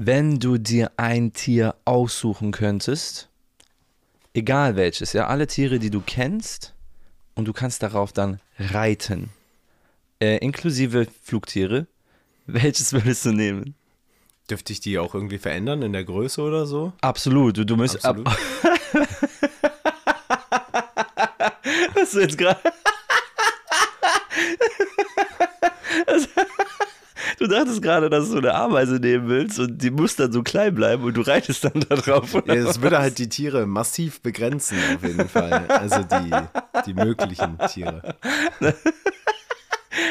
Wenn du dir ein Tier aussuchen könntest, egal welches, ja, alle Tiere, die du kennst, und du kannst darauf dann reiten, äh, inklusive Flugtiere, welches würdest du nehmen? Dürfte ich die auch irgendwie verändern in der Größe oder so? Absolut, du, du musst. Ab. Hast du jetzt gerade. Du dachtest gerade, dass du eine Ameise nehmen willst und die muss dann so klein bleiben und du reitest dann da drauf. Ja, das würde halt die Tiere massiv begrenzen, auf jeden Fall. Also die, die möglichen Tiere.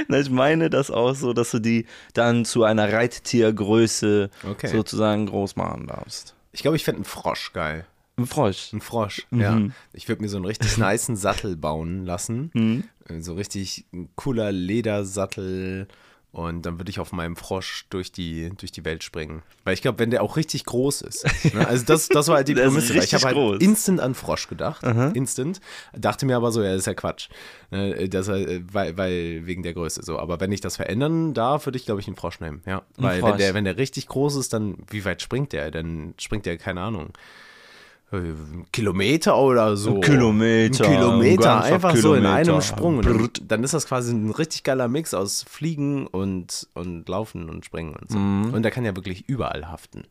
Na, ich meine das auch so, dass du die dann zu einer Reittiergröße Okay. sozusagen groß machen darfst. Ich glaube, ich fände einen Frosch geil. Ein Frosch. Ein Frosch, ja. Ich würde mir so einen richtig niceen Sattel bauen lassen. Äh, So richtig ein cooler Ledersattel. Und dann würde ich auf meinem Frosch durch die, durch die Welt springen. Weil ich glaube, wenn der auch richtig groß ist. Ne? Also das, das war halt die Prämisse. Ich habe halt groß. instant an Frosch gedacht. Instant. Dachte mir aber so, ja, das ist ja Quatsch. Ne, Das, äh, weil, weil wegen der Größe so. Aber wenn ich das verändern darf, würde ich, glaube ich, einen Frosch nehmen. Ja. Weil wenn der, wenn der richtig groß ist, dann, wie weit springt der? Dann springt der, keine Ahnung. Kilometer oder so. Ein Kilometer, Ein ein Kilometer, ganzer einfach so in einem Kilometer. Sprung. Und dann, ist das quasi ein richtig geiler Mix aus Fliegen und, und Laufen und Springen und so. Mhm. Und der kann ja wirklich überall haften.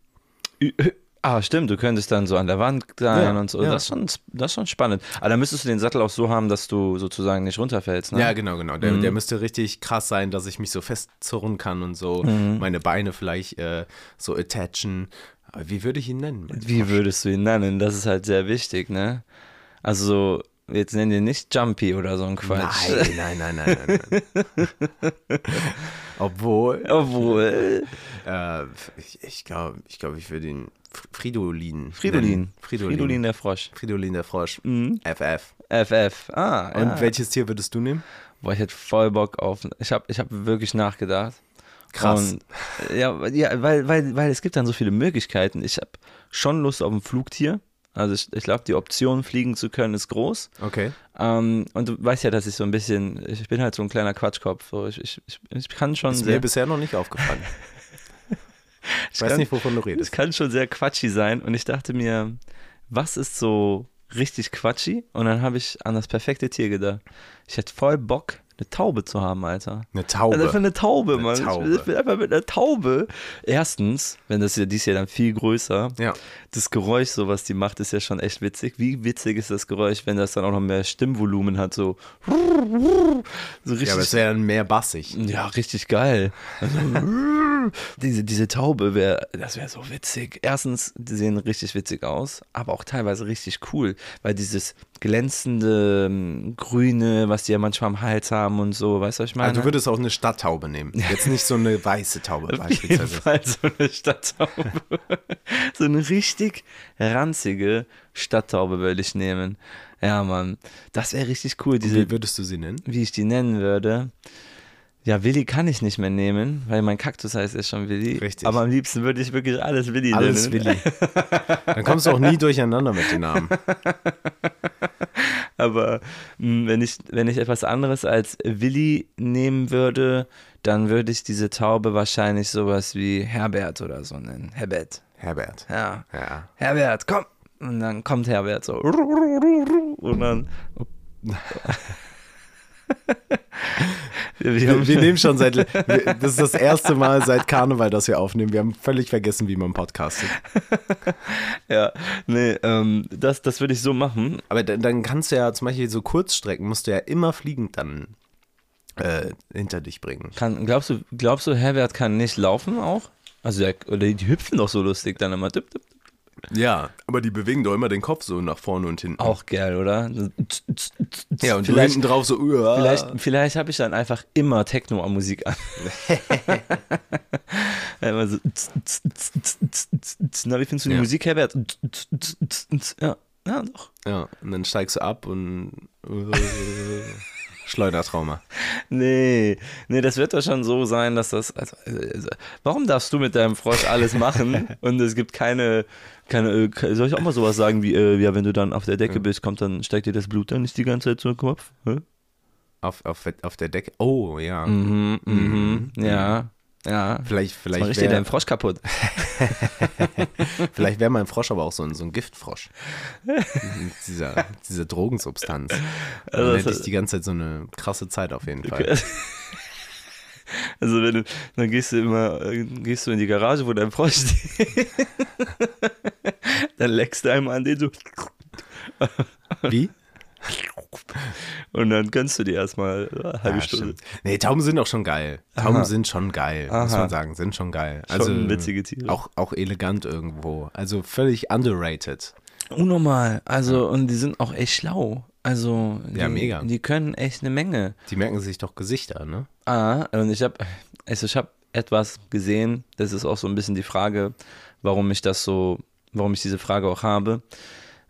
Ah, stimmt, du könntest dann so an der Wand sein Ja, und so. ja. Das, ist schon, das ist schon spannend. Aber dann müsstest du den Sattel auch so haben, dass du sozusagen nicht runterfällst. Ne? Ja, genau, genau. Der, der müsste richtig krass sein, dass ich mich so festzurren kann und so. Mhm. Meine Beine vielleicht äh, so attachen. Aber wie würde ich ihn nennen? Wie würdest du ihn nennen? Das ist halt sehr wichtig, ne? Also, so, jetzt nennen wir nicht Jumpy oder so ein Quatsch. Nein, nein, nein, nein, nein. nein. Obwohl, Obwohl. äh, ich, ich glaube, ich, glaub, ich würde ihn Fridolin. Fridolin. nennen. Fridolin. Fridolin der Frosch. Fridolin der Frosch. Mhm. FF. FF. Ah, Und ja. welches Tier würdest du nehmen? Boah, ich hätte voll Bock auf. Ich habe ich hab wirklich nachgedacht. Krass. Und, ja, ja weil, weil, weil es gibt dann so viele Möglichkeiten. Ich habe schon Lust auf ein Flugtier. Also ich, ich glaube, die Option, fliegen zu können, ist groß. Okay. Ähm, und du weißt ja, dass ich so ein bisschen, ich bin halt so ein kleiner Quatschkopf. So. Ich, ich, ich, ich kann schon Ist sehr, mir bisher noch nicht aufgefallen. Ich weiß kann- nicht, wovon du es redest. kann schon sehr quatschig sein. Und ich dachte mir, was ist so richtig quatschig? Und dann habe ich an das perfekte Tier gedacht. Ich hätte voll Bock, eine Taube zu haben, Alter. Eine Taube. Also für eine Taube, Eine Mann. Taube. Ich will einfach mit einer Taube. Erstens, wenn das ja dies Jahr dann viel größer, Ja. das Geräusch, so was die macht, ist ja schon echt witzig. Wie witzig ist das Geräusch, wenn das dann auch noch mehr Stimmvolumen hat, so, so richtig. ja, aber es wäre dann mehr bassig. Ja, richtig geil. Also, diese, diese Taube wäre, das wäre so witzig. Erstens, die sehen richtig witzig aus, aber auch teilweise richtig cool, weil dieses glänzende ähm, Grüne, was die ja manchmal am Hals haben und so, weißt du, was ich meine? Also du würdest auch eine Stadttaube nehmen. Jetzt nicht so eine weiße Taube Auf jeden beispielsweise. Fall so eine Stadttaube. so eine richtig ranzige Stadttaube würde ich nehmen. Ja, Mann. Das wäre richtig cool, diese, Wie würdest du sie nennen? wie ich die nennen würde. Ja, Willi kann ich nicht mehr nehmen, weil mein Kaktus heißt ja schon Willi. Richtig. Aber am liebsten würde ich wirklich alles Willi Alles nennen. Willi. Dann kommst du auch nie durcheinander mit den Namen. Aber mh, wenn, ich, wenn ich etwas anderes als Willi nehmen würde, dann würde ich diese Taube wahrscheinlich sowas wie Herbert oder so nennen. Herbert. Herbert. Ja. Ja. Herbert, komm. Und dann kommt Herbert so. Und dann. Wir, wir nehmen schon seit, das ist das erste Mal seit Karneval, dass wir aufnehmen. Wir haben völlig vergessen, wie man podcastet. ja, nee, ähm, das, das würde ich so machen. Aber dann, dann kannst du ja zum Beispiel so Kurzstrecken, musst du ja immer fliegend dann äh, hinter dich bringen. Kann, glaubst, du, glaubst du, Herbert kann nicht laufen auch? Also, der, oder die hüpfen doch so lustig dann immer. Tipp, tipp. Ja, aber die bewegen doch immer den Kopf so nach vorne und hinten. Auch geil, oder? Ja, und vielleicht, hinten drauf so, uah. vielleicht, vielleicht habe ich dann einfach immer Techno-Musik an. immer so. Na, wie findest du die Ja. Musik, Herbert? Ja, ja, doch. Ja, und dann steigst du ab und äh, Schleudertrauma. Nee, nee, das wird doch schon so sein, dass das. Also, also, warum darfst du mit deinem Frosch alles machen und es gibt keine. keine äh, soll ich auch mal sowas sagen wie, äh, ja, wenn du dann auf der Decke bist, kommt dann, steigt dir das Blut dann nicht die ganze Zeit im Kopf? Hä? Auf, auf, auf der Decke. Oh, ja. Mhm, mhm, ja. Ja. Vielleicht, vielleicht mach ich dir wäre deinen Frosch kaputt. vielleicht wär mein Frosch aber auch so ein, so ein Giftfrosch. Dieser, dieser Drogensubstanz. Also Dann hätte ich die ganze Zeit so eine krasse Zeit auf jeden Fall. Also wenn du, dann gehst du immer, gehst du in die Garage, wo dein Frosch steht. dann leckst du einmal an den so Wie? und dann gönnst du dir erstmal eine halbe Ja, Stunde. stimmt. Nee, Tauben sind auch schon geil. Tauben Aha. sind schon geil, muss Aha. man sagen. Sind schon geil. Schon Also witzige Tiere. Auch, auch elegant irgendwo. Also völlig underrated. Unnormal. Also, und die sind auch echt schlau. Also, die, Ja, mega. Die können echt eine Menge. Die merken sich doch Gesichter, ne? Ah, und ich habe also ich habe etwas gesehen, das ist auch so ein bisschen die Frage, warum ich das so, warum ich diese Frage auch habe,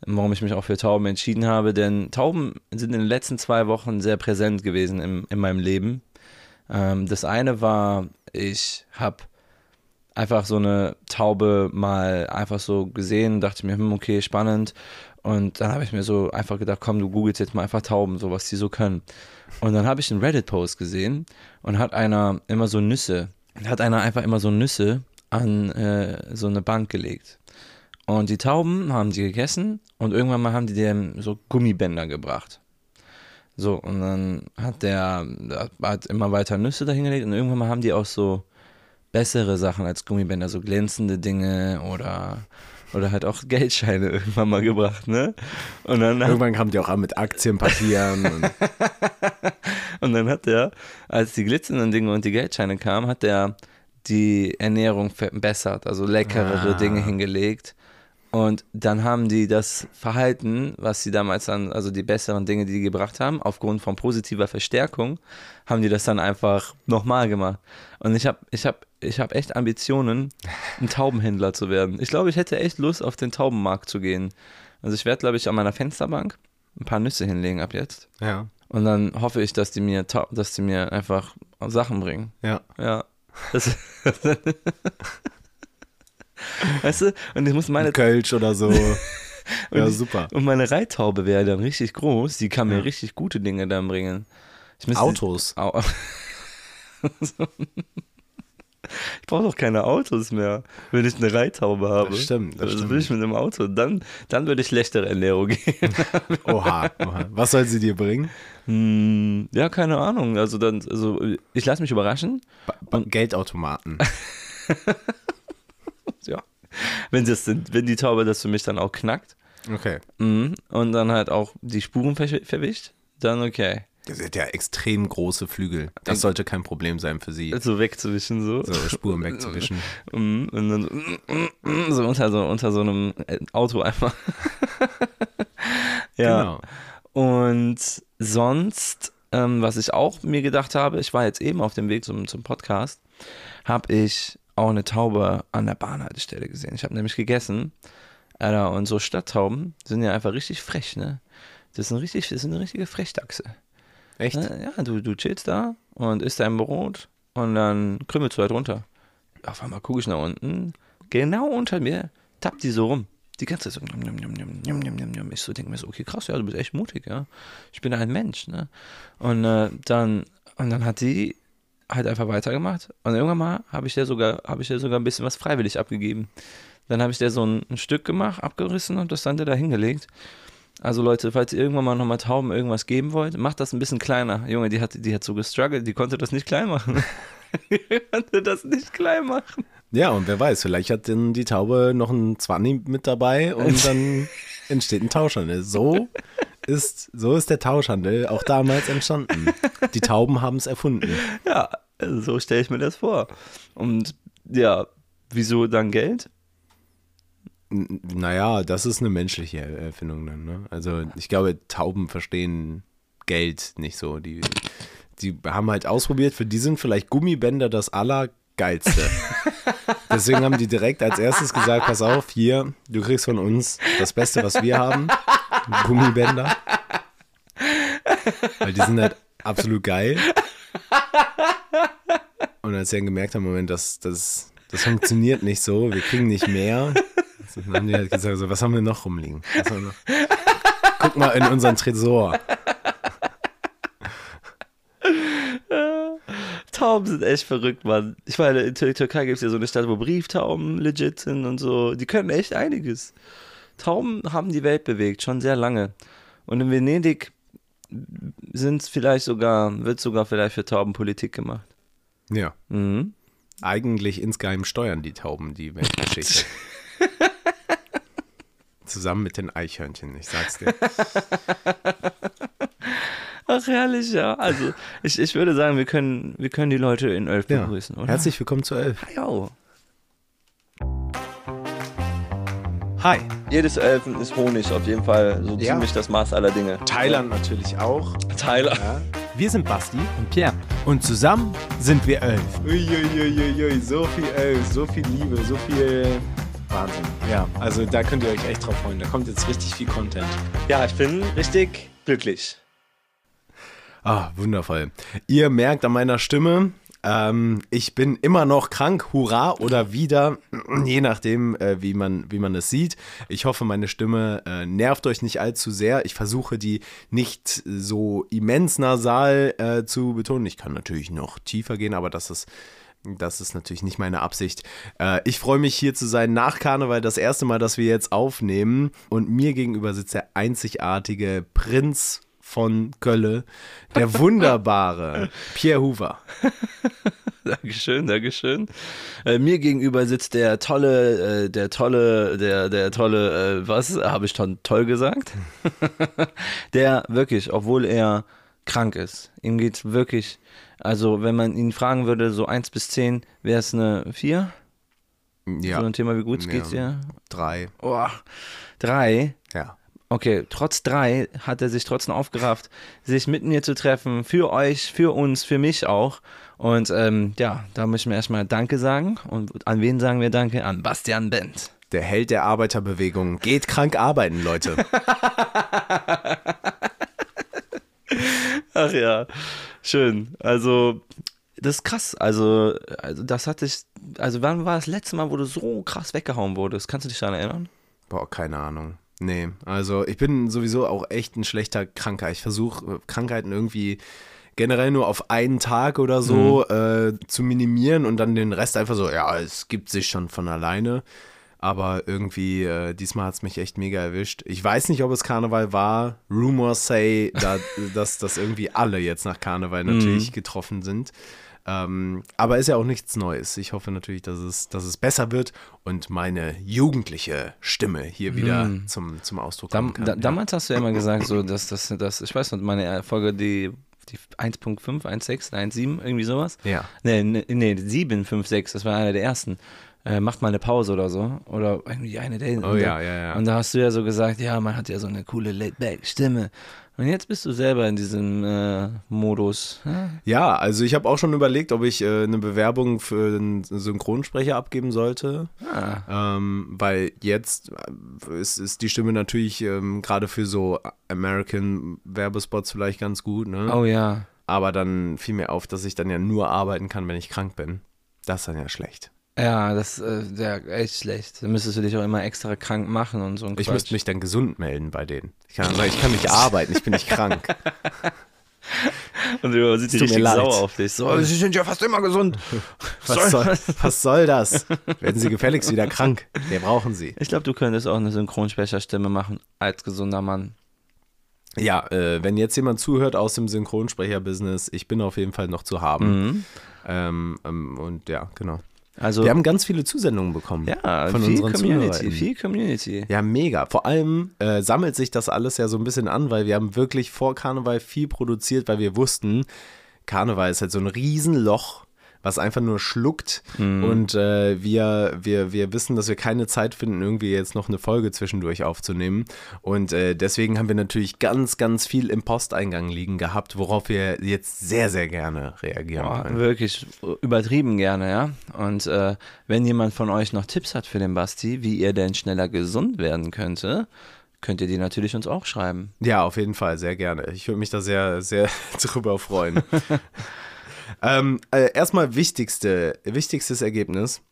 warum ich mich auch für Tauben entschieden habe, denn Tauben sind in den letzten zwei Wochen sehr präsent gewesen im, in meinem Leben. Ähm, das eine war, ich habe einfach so eine Taube mal einfach so gesehen, dachte mir, hm, okay, spannend. Und dann habe ich mir so einfach gedacht, komm, du googelst jetzt mal einfach Tauben, so was die so können. Und dann habe ich einen Reddit-Post gesehen und hat einer immer so Nüsse, hat einer einfach immer so Nüsse an äh, so eine Bank gelegt. Und die Tauben haben die gegessen und irgendwann mal haben die dem so Gummibänder gebracht. So, und dann hat der hat immer weiter Nüsse dahingelegt und irgendwann mal haben die auch so bessere Sachen als Gummibänder, so glänzende Dinge oder, oder halt auch Geldscheine irgendwann mal gebracht, ne? Und dann Irgendwann kamen die auch an mit Aktienpapieren. und, und dann hat der, als die glitzernden Dinge und die Geldscheine kamen, hat der die Ernährung verbessert, also leckerere Ah. Dinge hingelegt. Und dann haben die das Verhalten, was sie damals dann, also die besseren Dinge, die die gebracht haben, aufgrund von positiver Verstärkung, haben die das dann einfach nochmal gemacht. Und ich habe ich hab, ich hab echt Ambitionen, ein Taubenhändler zu werden. Ich glaube, ich hätte echt Lust, auf den Taubenmarkt zu gehen. Also ich werde, glaube ich, an meiner Fensterbank ein paar Nüsse hinlegen ab jetzt. ja, Und dann hoffe ich, dass die mir, dass die mir einfach Sachen bringen. ja. Ja. Das, weißt du? Und ich muss meine Kölsch oder so. ja, super. und meine Reittaube wäre dann richtig groß. Die kann mir Ja. richtig gute Dinge dann bringen. Ich müsste- Autos. Au ich brauche doch keine Autos mehr, wenn ich eine Reittaube habe. Das stimmt, das also stimmt. will ich mit einem Auto. Dann, dann würde ich schlechtere Ernährung gehen. Oha, oha. Was soll sie dir bringen? Hm, ja, keine Ahnung. Also dann, also ich lasse mich überraschen. Ba ba Geldautomaten. Ja. Wenn, das, sind- wenn die Taube das für mich dann auch knackt Okay. mhm, und dann halt auch die Spuren ver verwischt, dann okay. Das hat ja extrem große Flügel. Das sollte kein Problem sein für sie, So wegzuwischen so. so Spuren wegzuwischen. Mhm, und dann so, so unter so unter so einem äh, Auto einfach. ja. Genau. Und sonst, ähm, was ich auch mir gedacht habe, ich war jetzt eben auf dem Weg zum, zum Podcast, habe ich auch eine Taube an der Bahnhaltestelle gesehen. Ich habe nämlich gegessen. Alter, und so Stadttauben sind ja einfach richtig frech, ne? Das sind richtig, das sind eine richtige Frechdachse. Echt? Ne? Ja, du, du chillst da und isst dein Brot und dann krümmelst du halt runter. Auf einmal gucke ich nach unten, genau unter mir tappt die so rum. Die ganze Zeit so, njum, njum, njum. ich so denke mir so, okay, krass, ja, du bist echt mutig, ja. Ich bin ein Mensch, ne? Und äh, dann, und dann hat die halt einfach weitergemacht. Und irgendwann mal habe ich der sogar, habe ich der sogar ein bisschen was freiwillig abgegeben. Dann habe ich der so ein, ein Stück gemacht, abgerissen und das dann da hingelegt. Also Leute, falls ihr irgendwann mal nochmal Tauben irgendwas geben wollt, macht das ein bisschen kleiner. Junge, die hat, die hat so gestruggelt, die konnte das nicht klein machen. die konnte das nicht klein machen. Ja, und wer weiß, vielleicht hat denn die Taube noch ein Zwanni mit dabei und dann entsteht ein Tauschhandel. So ist, so ist der Tauschhandel auch damals entstanden. Die Tauben haben es erfunden. Ja, also so stelle ich mir das vor. Und ja, wieso dann Geld? N- Naja, das ist eine menschliche Erfindung dann. Ne? Also ich glaube, Tauben verstehen Geld nicht so. Die, die haben halt ausprobiert, für die sind vielleicht Gummibänder das Allergeilste. Deswegen haben die direkt als erstes gesagt, pass auf, hier, du kriegst von uns das Beste, was wir haben. Gummibänder. Weil die sind halt absolut geil. Und als sie dann gemerkt haben, Moment, das, das, das funktioniert nicht so, wir kriegen nicht mehr. Dann haben die halt gesagt, so, was haben wir noch rumliegen? Wir noch? Guck mal in unseren Tresor. Tauben sind echt verrückt, Mann. Ich meine, in der Türkei gibt es ja so eine Stadt, wo Brieftauben legit sind und so. Die können echt einiges. Tauben haben die Welt bewegt, schon sehr lange. Und in Venedig sind vielleicht sogar, wird sogar vielleicht für Tauben Politik gemacht. Ja. Mhm. Eigentlich insgeheim steuern die Tauben die Weltgeschichte. Zusammen mit den Eichhörnchen, ich sag's dir. Ach, herrlich, ja. Also, ich, ich würde sagen, wir können, wir können die Leute in Elf Ja. begrüßen, oder? Herzlich willkommen zu Elf. Jo. Hi. Jedes Elfen ist Honig, auf jeden Fall so Ja. ziemlich das Maß aller Dinge. Thailand natürlich auch. Tyler. Ja. Wir sind Basti Und Pierre. und zusammen sind wir Elf. Uiuiuiui, so viel Elf, so viel Liebe, so viel Wahnsinn. Ja, also da könnt ihr euch echt drauf freuen. Da kommt jetzt richtig viel Content. Ja, ich bin richtig glücklich. Ah, wundervoll. Ihr merkt an meiner Stimme, ähm, ich bin immer noch krank, hurra oder wieder, je nachdem, äh, wie, man, wie man es sieht. Ich hoffe, meine Stimme äh, nervt euch nicht allzu sehr. Ich versuche die nicht so immens nasal äh, zu betonen. Ich kann natürlich noch tiefer gehen, aber das ist das ist natürlich nicht meine Absicht. Äh, ich freue mich hier zu sein nach Karneval, das erste Mal, dass wir jetzt aufnehmen. Und mir gegenüber sitzt der einzigartige Prinz von Kölle, der wunderbare Pierre Hoover. Dankeschön, Dankeschön. Äh, mir gegenüber sitzt der tolle, äh, der tolle, der, der tolle, äh, was habe ich schon toll gesagt? der wirklich, obwohl er krank ist, ihm geht's wirklich, also wenn man ihn fragen würde, so 1 bis 10, wäre es eine 4? Ja, So ein Thema, wie gut Ja. geht's dir? drei. Oh, drei. Ja. Okay, trotz drei hat er sich trotzdem aufgerafft, sich mit mir zu treffen, für euch, für uns, für mich auch. Und ähm, ja, da möchten wir erstmal Danke sagen. Und an wen sagen wir Danke? An Bastian Bent. Der Held der Arbeiterbewegung. Geht krank arbeiten, Leute. Ach ja, schön. Also, das ist krass. Also, also das hatte ich. Also, wann war das letzte Mal, wo du so krass weggehauen wurdest? Kannst du dich daran erinnern? Boah, keine Ahnung. Nee, also ich bin sowieso auch echt ein schlechter Kranker. Ich versuche Krankheiten irgendwie generell nur auf einen Tag oder so äh, zu minimieren und dann den Rest einfach so, ja, es gibt sich schon von alleine. Aber irgendwie, äh, diesmal hat es mich echt mega erwischt. Ich weiß nicht, ob es Karneval war. Rumors say, da, dass, dass irgendwie alle jetzt nach Karneval natürlich getroffen sind. Ähm, aber ist ja auch nichts Neues. Ich hoffe natürlich, dass es, dass es besser wird und meine jugendliche Stimme hier wieder zum, zum Ausdruck Dam, kommen kann. ja. damals hast du ja immer gesagt, so, dass das, das, ich weiß noch, meine Folge, die, die 1.5, 1.6, 1.7, irgendwie sowas. Ja. Nee, nee, nee 7, 5, 6, das war einer der ersten. Äh, macht mal eine Pause oder so. Oder irgendwie eine der. Oh und ja, da, ja, ja. Und da hast du ja so gesagt, ja, man hat ja so eine coole Laid-Back-Stimme. Und jetzt bist du selber in diesem äh, Modus. Ja? Ja, also ich habe auch schon überlegt, ob ich äh, eine Bewerbung für einen Synchronsprecher abgeben sollte. Ah, Ähm, weil jetzt äh, ist, ist die Stimme natürlich ähm, gerade für so American Werbespots vielleicht ganz gut, ne? oh ja. Aber dann fiel mir auf, dass ich dann ja nur arbeiten kann, wenn ich krank bin. Das ist dann ja schlecht. Ja, das ist äh, ja, echt schlecht. Da müsstest du dich auch immer extra krank machen und so ein Ich müsste mich dann gesund melden bei denen. Ich kann sagen, ich kann nicht arbeiten, ich bin nicht krank. Und die sind richtig leid. sauer auf dich. So, sie sind ja fast immer gesund. Was soll, was soll das? Werden Sie gefälligst wieder krank? Wir brauchen Sie. Ich glaube, du könntest auch eine Synchronsprecherstimme machen als gesunder Mann. Ja, äh, wenn jetzt jemand zuhört aus dem Synchronsprecher-Business, ich bin auf jeden Fall noch zu haben. Ähm, ähm, und ja, genau. Also, Wir haben ganz viele Zusendungen bekommen ja, von viel unseren Community, viel Community. Ja, mega. Vor allem äh, sammelt sich das alles ja so ein bisschen an, weil wir haben wirklich vor Karneval viel produziert, weil wir wussten, Karneval ist halt so ein Riesenloch, was einfach nur schluckt. Und äh, wir, wir, wir wissen, dass wir keine Zeit finden, irgendwie jetzt noch eine Folge zwischendurch aufzunehmen. Und äh, deswegen haben wir natürlich ganz, ganz viel im Posteingang liegen gehabt, worauf wir jetzt sehr, sehr gerne reagieren Boah, wollen. wirklich übertrieben gerne, ja. Und äh, wenn jemand von euch noch Tipps hat für den Basti, wie ihr denn schneller gesund werden könnte, könnt ihr die natürlich uns auch schreiben. Ja, auf jeden Fall, sehr gerne. Ich würde mich da sehr, sehr drüber freuen. ähm, äh, erstmal wichtigste, wichtigstes Ergebnis.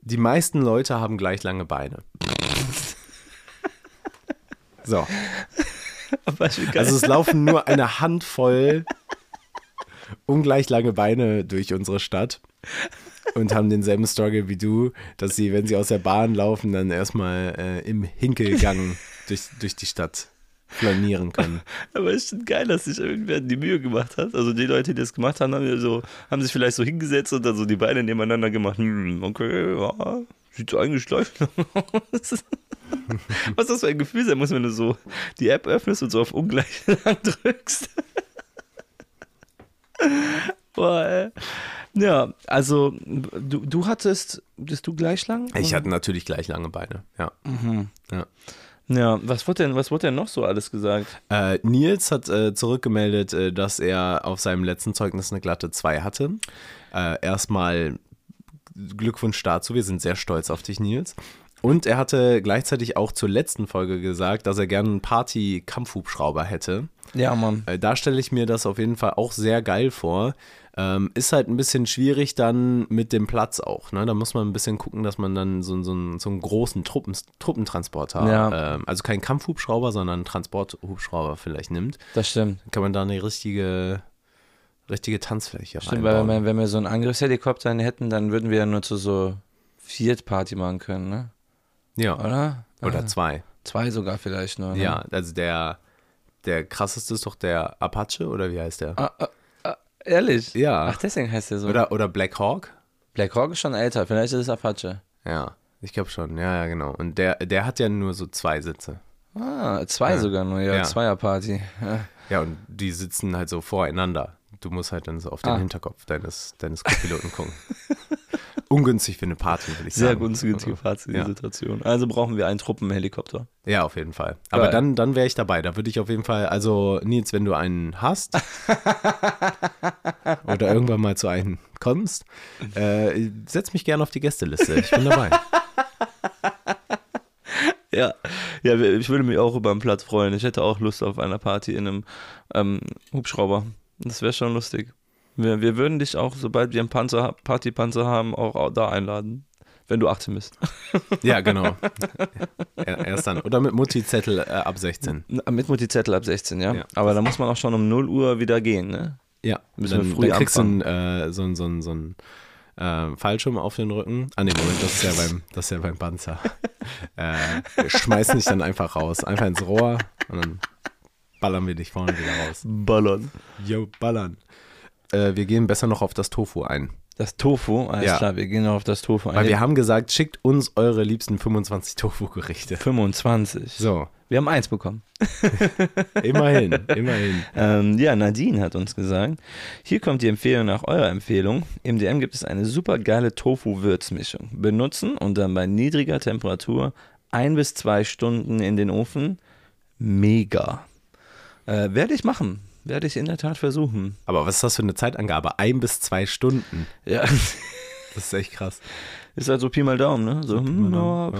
Die meisten Leute haben gleich lange Beine. So, also es laufen nur eine Handvoll ungleich lange Beine durch unsere Stadt und haben denselben Struggle wie du, dass sie, wenn sie aus der Bahn laufen, dann erstmal äh, im Hinkelgang durch, durch die Stadt flanieren können. Aber es ist schon geil, dass sich irgendwer die Mühe gemacht hat. Also die Leute, die das gemacht haben, haben, so, haben sich vielleicht so hingesetzt und dann so die Beine nebeneinander gemacht. Hm, okay, ja, sieht so eigentlich leicht aus. Was das für ein Gefühl sein muss, wenn du so die App öffnest und so auf ungleich lang drückst. Boah, ey. Ja, also du, du hattest, bist du gleich lang? Ich hatte natürlich gleich lange Beine, ja. ja. Ja, was wurde denn, was wurde denn noch so alles gesagt? Äh, Nils hat äh, zurückgemeldet, äh, dass er auf seinem letzten Zeugnis eine glatte 2 hatte. Äh, erstmal Glückwunsch dazu, wir sind sehr stolz auf dich, Nils. Und er hatte gleichzeitig auch zur letzten Folge gesagt, dass er gerne einen Party-Kampfhubschrauber hätte. Ja, Mann. Äh, da stelle ich mir das auf jeden Fall auch sehr geil vor. Ähm, ist halt ein bisschen schwierig dann mit dem Platz auch. Ne? Da muss man ein bisschen gucken, dass man dann so, so, einen, so einen großen Truppen, Truppentransporter, Ja. ähm, also keinen Kampfhubschrauber, sondern einen Transporthubschrauber vielleicht nimmt. Das stimmt. Dann kann man da eine richtige, richtige Tanzfläche Stimmt, weil reinbauen. wenn wir, wenn wir so einen Angriffshelikopter hätten, dann würden wir ja nur zu so viert Party machen können, ne? ja, Oder? oder Ah, zwei. Zwei sogar vielleicht nur. Ne? Ja, also der, der krasseste ist doch der Apache, oder wie heißt der? Ah, ah, ah, ehrlich? Ja. Ach, deswegen heißt der so. Oder, oder Black Hawk? Black Hawk ist schon älter, vielleicht ist es Apache. Ja, ich glaube schon. Ja, ja, genau. Und der, der hat ja nur so zwei Sitze. Ah, zwei Ja. sogar nur, ja, Ja. Zweierparty. Ja. Ja, und die sitzen halt so voreinander. Du musst halt dann so auf den Ah. Hinterkopf deines, deines Co-Piloten gucken. Ungünstig für eine Party, würde ich Sehr sagen. günstige Party, die Ja. Situation. Also brauchen wir einen Truppenhelikopter. Ja, auf jeden Fall. Aber Geil. dann, dann wäre ich dabei. Da würde ich auf jeden Fall, also Nils, wenn du einen hast oder irgendwann mal zu einem kommst, äh, setz mich gerne auf die Gästeliste. Ich bin dabei. Ja. ja, ich würde mich auch über einen Platz freuen. Ich hätte auch Lust auf einer Party in einem ähm, Hubschrauber. Das wäre schon lustig. Wir, wir würden dich auch, sobald wir einen Panzer, Partypanzer haben, auch, da einladen. Wenn du 18 bist. Ja, genau. Er- Erst dann. Oder mit Mutti-Zettel äh, ab 16. Mit Multizettel ab 16, ja. Ja. Aber da muss man auch schon um 0 Uhr wieder gehen, ne? Ja, Müssen wir dann, früh dann kriegst du äh, so einen so so einen, äh, Fallschirm auf den Rücken. Ah, nee, Moment, das ist ja beim, das ist ja beim Panzer. äh, wir schmeißen dich dann einfach raus. Einfach ins Rohr und dann ballern wir dich vorne wieder raus. Ballern. Yo, ballern. Äh, wir gehen besser noch auf das Tofu ein. Das Tofu, alles Ja. klar, wir gehen auf das Tofu ein. Weil wir haben gesagt, schickt uns eure liebsten 25 Tofu-Gerichte. 25. So, Wir haben eins bekommen. immerhin, immerhin. Ähm, ja, Nadine hat uns gesagt, hier kommt die Empfehlung nach eurer Empfehlung. Im DM gibt es eine super geile Tofu-Würzmischung. Benutzen und dann bei niedriger Temperatur ein bis zwei Stunden in den Ofen. Mega. Äh, werde ich machen. Werde ich in der Tat versuchen. Aber was ist das für eine Zeitangabe? Ein bis zwei Stunden. Ja, Das ist echt krass. ist halt so Pi mal Daumen, ne? So, hm, ja,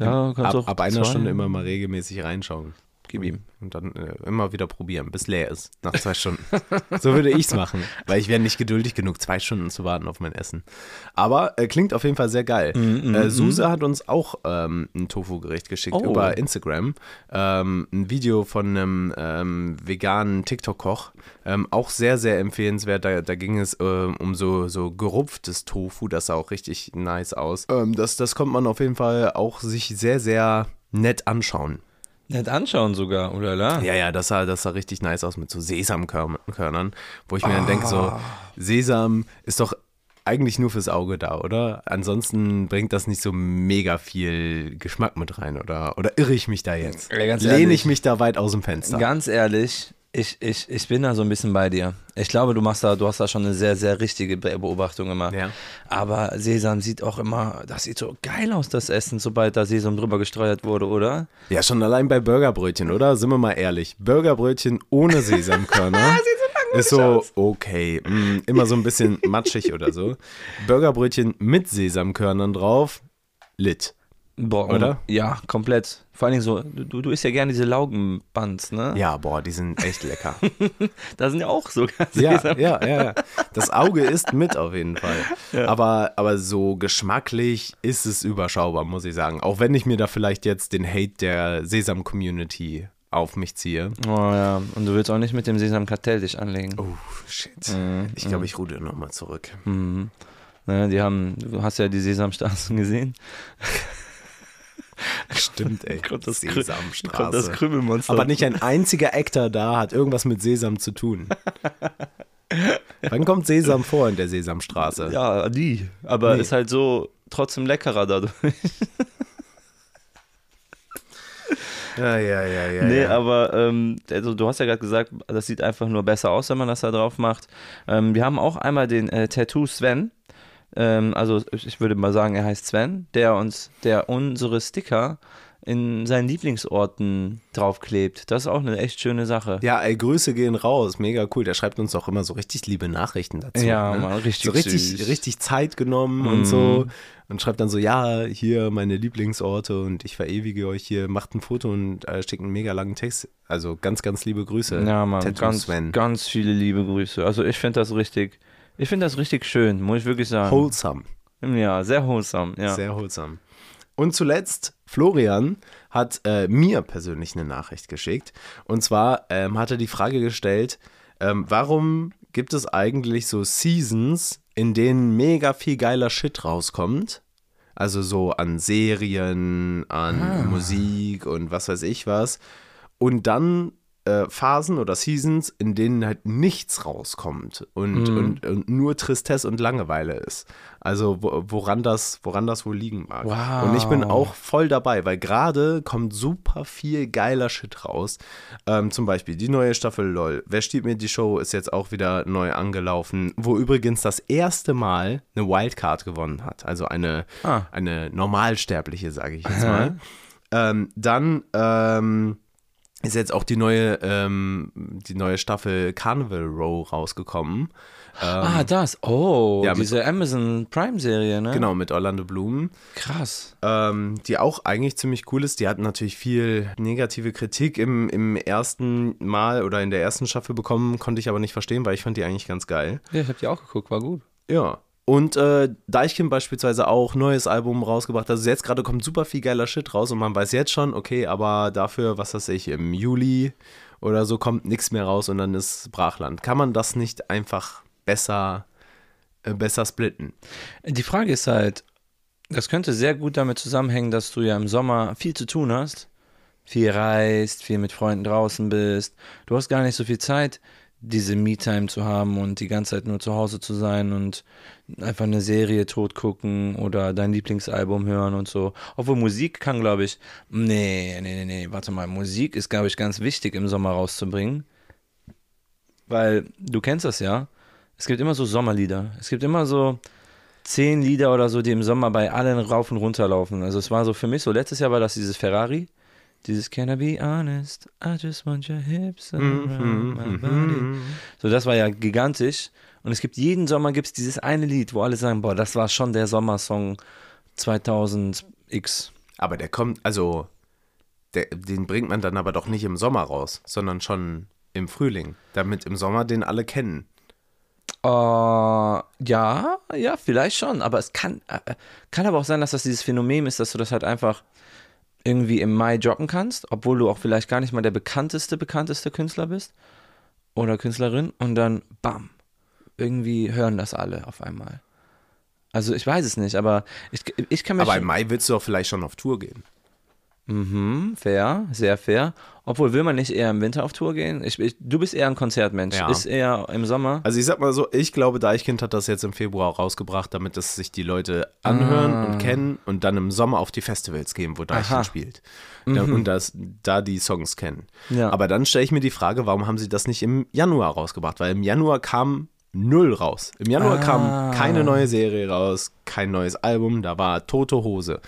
ja, kannst Ab, auch ab einer Stunde immer mal regelmäßig reinschauen. Gib ihm. Und dann äh, immer wieder probieren, bis leer ist, nach zwei Stunden. so würde ich es machen, weil ich wäre nicht geduldig genug, zwei Stunden zu warten auf mein Essen. Aber äh, klingt auf jeden Fall sehr geil. Mm, äh, Suse hat uns auch ähm, ein Tofu-Gericht geschickt Oh. über Instagram. Ähm, ein Video von einem ähm, veganen TikTok-Koch. Ähm, auch sehr, sehr empfehlenswert. Da, da ging es ähm, um so, so gerupftes Tofu. Das sah auch richtig nice aus. Ähm, das, das kommt man auf jeden Fall auch sich sehr, sehr nett anschauen. Nett anschauen sogar, oder la? Ja, ja, das sah, das sah richtig nice aus mit so Sesamkörnern, wo ich mir dann denke, so, Sesam ist doch eigentlich nur fürs Auge da, oder? Ansonsten bringt das nicht so mega viel Geschmack mit rein, oder? Oder irre ich mich da jetzt? Ja, Lehne ich mich da weit aus dem Fenster? Ganz ehrlich, ich, ich, ich bin da so ein bisschen bei dir. Ich glaube, du machst da, du hast da schon eine sehr, sehr richtige Be- Beobachtung gemacht. Ja. Aber Sesam sieht auch immer, das sieht so geil aus, das Essen, sobald da Sesam drüber gestreut wurde, oder? Ja, schon allein bei Burgerbrötchen, oder? Sind wir mal ehrlich. Burgerbrötchen ohne Sesamkörner. Ist so, okay, mm, immer so ein bisschen matschig oder so. Burgerbrötchen mit Sesamkörnern drauf, lit. Boah, Oder? Ja, komplett. Vor allen Dingen so, du, du isst ja gerne diese Laugenbuns, ne? Ja, boah, die sind echt lecker. Da sind ja auch sogar Ja, Sesam. ja, ja, ja. Das Auge ist mit auf jeden Fall. Aber, aber so geschmacklich ist es überschaubar, muss ich sagen. Auch wenn ich mir da vielleicht jetzt den Hate der Sesam-Community auf mich ziehe. Oh ja, und du willst auch nicht mit dem Sesamkartell dich anlegen. Oh, shit. Mhm. Ich glaube, ich rude nochmal zurück. Mhm. Ne, die haben, du hast ja die Sesamstraßen gesehen. Stimmt, ey. Kommt das, Sesamstraße. kommt das Krümelmonster. Aber nicht ein einziger Actor da hat irgendwas mit Sesam zu tun. Wann kommt Sesam vor in der Sesamstraße? Ja, die. Aber Nee. ist halt so trotzdem leckerer dadurch. ja, ja, ja. ja, nee, ja. aber ähm, also du hast ja gerade gesagt, das sieht einfach nur besser aus, wenn man das da drauf macht. Ähm, wir haben auch einmal den äh, Tattoo Sven. Ähm, also ich würde mal sagen, er heißt Sven, der uns, der unsere Sticker in seinen Lieblingsorten draufklebt. Das ist auch eine echt schöne Sache. Ja, ey, Grüße gehen raus. Mega cool. Der schreibt uns auch immer so richtig liebe Nachrichten dazu. Ja, ne? Mann, richtig so richtig, süß. richtig Zeit genommen und Mhm. so. Und schreibt dann so, ja, hier meine Lieblingsorte und ich verewige euch hier, macht ein Foto und äh, schickt einen mega langen Text. Also ganz, ganz liebe Grüße. Ja, Mann, Tattoo ganz, Sven. ganz viele liebe Grüße. Also ich finde das richtig, ich finde das richtig schön, muss ich wirklich sagen. Wholesome. Ja, sehr wholesome, ja. Sehr wholesome. Und zuletzt, Florian hat äh, mir persönlich eine Nachricht geschickt. Und zwar ähm, hat er die Frage gestellt, ähm, warum gibt es eigentlich so Seasons, in denen mega viel geiler Shit rauskommt? Also so an Serien, an Ah. Musik und was weiß ich was. Und dann äh, Phasen oder Seasons, in denen halt nichts rauskommt und, Mhm. und, und nur Tristesse und Langeweile ist. Also wo, woran, das, woran das wohl liegen mag. Wow. Und ich bin auch voll dabei, weil gerade kommt super viel geiler Shit raus. Ähm, zum Beispiel die neue Staffel LOL. Wer stiehlt mir die Show ist jetzt auch wieder neu angelaufen, wo übrigens das erste Mal eine Wildcard gewonnen hat. Also eine, Ah. eine normalsterbliche, sage ich jetzt mal. ähm, dann ähm, ist jetzt auch die neue, ähm, die neue Staffel Carnival Row rausgekommen. ah, das. Oh, ja, mit- diese Amazon Prime-Serie, ne? Genau, mit Orlando Bloom. Krass. ähm, die auch eigentlich ziemlich cool ist. Die hat natürlich viel negative Kritik im, im ersten Mal oder in der ersten Staffel bekommen, konnte ich aber nicht verstehen, weil ich fand die eigentlich ganz geil. Ja, ich habe die auch geguckt, war gut. Ja. Und äh, Deichkind beispielsweise auch neues Album rausgebracht. Also jetzt gerade kommt super viel geiler Shit raus und man weiß jetzt schon, okay, aber dafür, was weiß ich, im Juli oder so kommt nichts mehr raus und dann ist Brachland. Kann man das nicht einfach besser, äh, besser splitten? Die Frage ist halt, das könnte sehr gut damit zusammenhängen, dass du ja im Sommer viel zu tun hast. Viel reist, viel mit Freunden draußen bist. Du hast gar nicht so viel Zeit, diese Me-Time zu haben und die ganze Zeit nur zu Hause zu sein und einfach eine Serie tot gucken oder dein Lieblingsalbum hören und so. Obwohl Musik kann, glaube ich, nee, nee, nee, nee, warte mal, Musik ist, glaube ich, ganz wichtig im Sommer rauszubringen. Weil du kennst das ja. Es gibt immer so Sommerlieder. Es gibt immer so zehn Lieder oder so, die im Sommer bei allen rauf und runter laufen. Also es war so für mich so, letztes Jahr war das dieses Ferrari. Dieses Can I be honest? I just want your hips around my body. So, das war ja gigantisch. Und es gibt jeden Sommer gibt es dieses eine Lied, wo alle sagen, boah, das war schon der Sommersong 2000x. Aber der kommt, also, der, den bringt man dann aber doch nicht im Sommer raus, sondern schon im Frühling, damit im Sommer den alle kennen. Äh, ja, ja, vielleicht schon. Aber es kann, äh, kann aber auch sein, dass das dieses Phänomen ist, dass du das halt einfach irgendwie im Mai droppen kannst, obwohl du auch vielleicht gar nicht mal der bekannteste, bekannteste Künstler bist oder Künstlerin und dann bam, irgendwie hören das alle auf einmal. Also ich weiß es nicht, aber ich, ich kann mir Aber im Mai willst du doch vielleicht schon auf Tour gehen. Mhm, fair, sehr fair. Obwohl, will man nicht eher im Winter auf Tour gehen? Ich, ich, du bist eher ein Konzertmensch. Ja. Ist eher im Sommer? Also ich sag mal so, ich glaube, Deichkind hat das jetzt im Februar rausgebracht, damit es sich die Leute anhören Ah. und kennen und dann im Sommer auf die Festivals gehen, wo Deichkind Aha. Mhm. spielt. Ja, und das, da die Songs kennen. Ja. Aber dann stelle ich mir die Frage, warum haben sie das nicht im Januar rausgebracht? Weil im Januar kam null raus. Im Januar Ah. kam keine neue Serie raus, kein neues Album, da war tote Hose.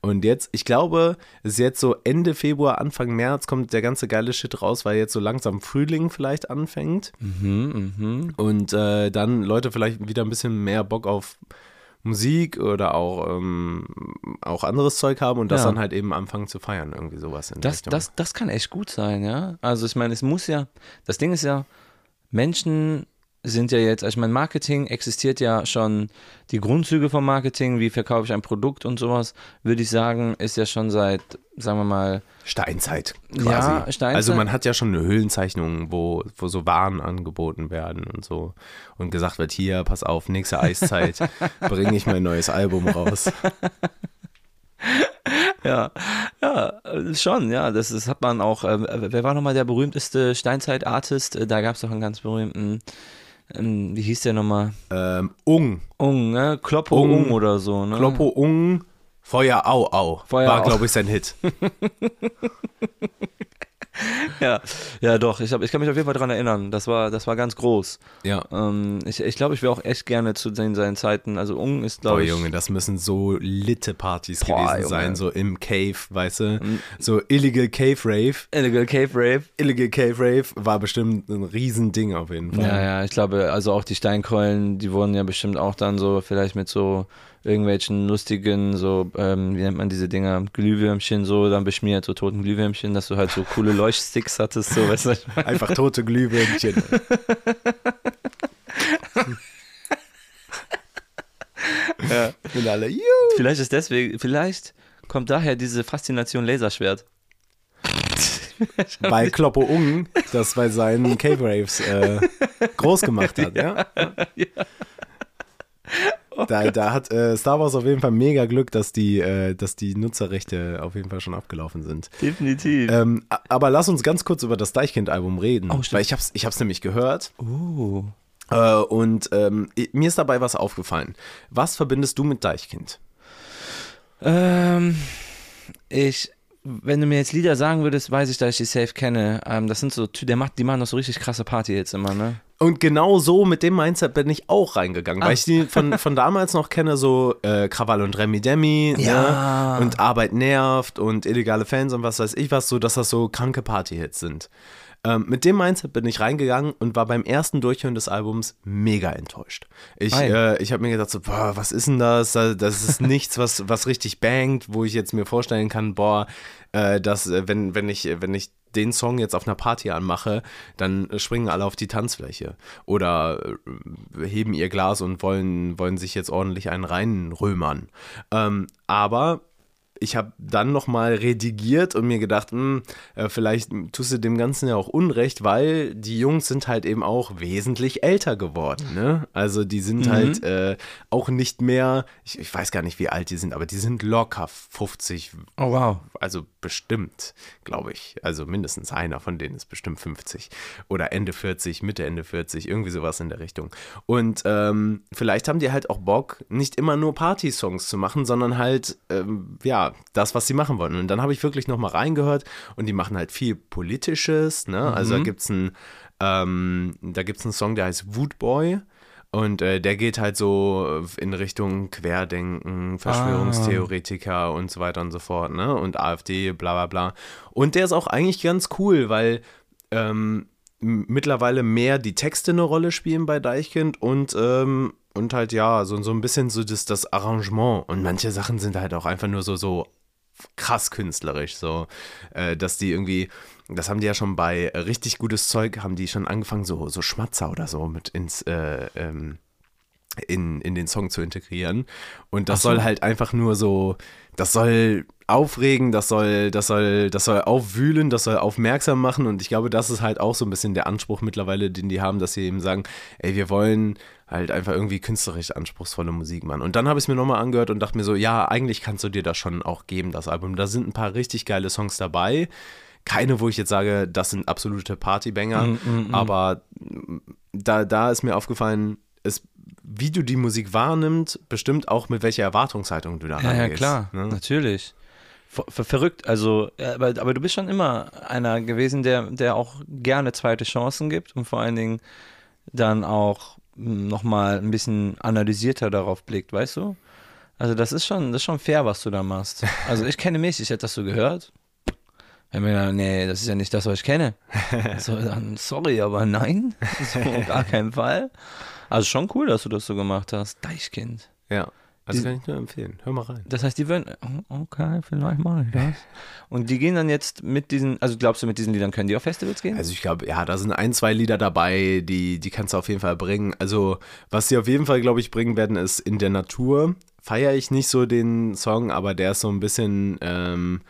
Und jetzt, ich glaube, es ist jetzt so Ende Februar, Anfang März kommt der ganze geile Shit raus, weil jetzt so langsam Frühling vielleicht anfängt. Mhm, mhm. Und äh, dann Leute vielleicht wieder ein bisschen mehr Bock auf Musik oder auch, ähm, auch anderes Zeug haben und das Ja. dann halt eben anfangen zu feiern, irgendwie sowas in Das, Richtung. das, das kann echt gut sein, ja. Also ich meine, es muss ja, das Ding ist ja, Menschen sind ja jetzt, also ich meine, Marketing existiert ja schon, die Grundzüge vom Marketing, wie verkaufe ich ein Produkt und sowas, würde ich sagen, ist ja schon seit, sagen wir mal, Steinzeit quasi. Ja, Steinzeit. Also man hat ja schon eine Höhlenzeichnung, wo, wo so Waren angeboten werden und so. Und gesagt wird, hier, pass auf, nächste Eiszeit bringe ich mein neues Album raus. ja, ja, schon, ja, das, das hat man auch, äh, wer war nochmal der berühmteste Steinzeit-Artist? Äh, Da gab es doch einen ganz berühmten, ähm, wie hieß der nochmal? Ähm, Ung, Ung, ne? Kloppo Ung. Ung oder so, ne? Kloppo Ung, Feuer Au Au. Feuer war, Au. glaube ich, sein Hit. Ja, ja doch, ich, hab, ich kann mich auf jeden Fall dran erinnern, das war, das war ganz groß. Ja. Ähm, ich ich glaube, ich wäre auch echt gerne zu den, seinen Zeiten, also Ung ist, glaube ich, Junge, das müssen so litte Partys Boah, gewesen Junge. sein, so im Cave, weißt du? So Illegal Cave Rave. Illegal Cave Rave. Illegal Cave Rave war bestimmt ein Riesending auf jeden Fall. Ja, ja, ich glaube, also auch die Steinkeulen, die wurden ja bestimmt auch dann so, vielleicht mit so irgendwelchen lustigen, so, ähm, wie nennt man diese Dinger, Glühwürmchen so, dann beschmiert, so toten Glühwürmchen, dass du halt so coole Leuchtsticks hattest, so, weißt du? Einfach tote Glühwürmchen. Ja. Und alle, juhu. Vielleicht ist deswegen, vielleicht kommt daher diese Faszination Laserschwert. bei Kloppo Ung, das bei seinen Cave Raves äh, groß gemacht hat, ja? Da, da hat äh, Star Wars auf jeden Fall mega Glück, dass die, äh, dass die Nutzerrechte auf jeden Fall schon abgelaufen sind. Definitiv. Ähm, aber lass uns ganz kurz über das Deichkind-Album reden. Oh, stimmt. weil ich hab's, ich hab's nämlich gehört uh. äh, und ähm, mir ist dabei was aufgefallen. Was verbindest du mit Deichkind? Ähm, ich, wenn du mir jetzt Lieder sagen würdest, weiß ich, dass ich die safe kenne. Ähm, das sind so, der macht, die machen doch so richtig krasse Party jetzt immer, ne? Und genau so mit dem Mindset bin ich auch reingegangen, weil Ah. ich die von, von damals noch kenne, so äh, Krawall und Remi Demi Ja. ne? und Arbeit nervt und illegale Fans und was weiß ich was, so dass das so kranke Party-Hits sind. Ähm, mit dem Mindset bin ich reingegangen und war beim ersten Durchhören des Albums mega enttäuscht. Ich, äh, ich habe mir gedacht, so, boah, was ist denn das? Da- Das ist nichts, was, was richtig bangt, wo ich jetzt mir vorstellen kann, boah, äh, dass, äh, wenn, wenn, ich, wenn ich den Song jetzt auf einer Party anmache, dann springen alle auf die Tanzfläche oder äh, heben ihr Glas und wollen, wollen sich jetzt ordentlich einen reinrömern. Ähm, aber ich habe dann nochmal redigiert und mir gedacht, hm, äh, vielleicht tust du dem Ganzen ja auch Unrecht, weil die Jungs sind halt eben auch wesentlich älter geworden. Ne? Also die sind halt äh, auch nicht mehr, ich, ich weiß gar nicht, wie alt die sind, aber die sind locker 50, Oh, wow. also bestimmt, glaube ich. Also mindestens einer von denen ist bestimmt 50 oder Ende 40, Mitte Ende 40, irgendwie sowas in der Richtung. Und ähm, vielleicht haben die halt auch Bock, nicht immer nur Party-Songs zu machen, sondern halt, ähm, ja, das, was sie machen wollen. Und dann habe ich wirklich nochmal reingehört und die machen halt viel Politisches, ne? Also da gibt es einen, ähm, da gibt's einen Song, der heißt Woodboy. Und äh, der geht halt so in Richtung Querdenken, Verschwörungstheoretiker und so weiter und so fort, ne? Und AfD, bla bla bla. Und der ist auch eigentlich ganz cool, weil ähm, mittlerweile mehr die Texte eine Rolle spielen bei Deichkind und, ähm, und halt ja, so, so ein bisschen so das, das Arrangement. Und manche Sachen sind halt auch einfach nur so, so krass künstlerisch, so, äh, dass die irgendwie, das haben die ja schon bei richtig gutes Zeug, haben die schon angefangen, so, so Schmatzer oder so mit ins, äh, ähm, in, in den Song zu integrieren. Und das so. soll halt einfach nur so, das soll aufregen, das soll, das soll, das soll aufwühlen, das soll aufmerksam machen. Und ich glaube, das ist halt auch so ein bisschen der Anspruch mittlerweile, den die haben, dass sie eben sagen, ey, wir wollen halt einfach irgendwie künstlerisch anspruchsvolle Musik machen. Und dann habe ich es mir nochmal angehört und dachte mir so, ja, eigentlich kannst du dir das schon auch geben, das Album. Da sind ein paar richtig geile Songs dabei. Keine, wo ich jetzt sage, das sind absolute Partybanger, Mm, aber mm, da, da ist mir aufgefallen, es, wie du die Musik wahrnimmst, bestimmt auch mit welcher Erwartungshaltung du da Ja, ja, rangehst, klar, Ne? natürlich. Ver ver verrückt, also, ja, aber, aber du bist schon immer einer gewesen, der, der auch gerne zweite Chancen gibt und vor allen Dingen dann auch nochmal ein bisschen analysierter darauf blickt, weißt du? Also das ist schon, das ist schon fair, was du da machst. Also ich kenne mich, ich hätte das so gehört. Wenn mir gedacht, nee, das ist ja nicht das, was ich kenne. So, dann, sorry, aber nein, so, gar keinen Fall. Also schon cool, dass du das so gemacht hast. Deichkind. Ja. Also kann ich nur empfehlen. Hör mal rein. Das heißt, die würden, oh, okay, vielleicht mache ich das. Und die gehen dann jetzt mit diesen, also glaubst du, mit diesen Liedern können die auf Festivals gehen? Also ich glaube, ja, da sind ein, zwei Lieder dabei, die, die kannst du auf jeden Fall bringen. Also was sie auf jeden Fall, glaube ich, bringen werden, ist In der Natur. Feiere ich nicht so den Song, aber der ist so ein bisschen, ähm,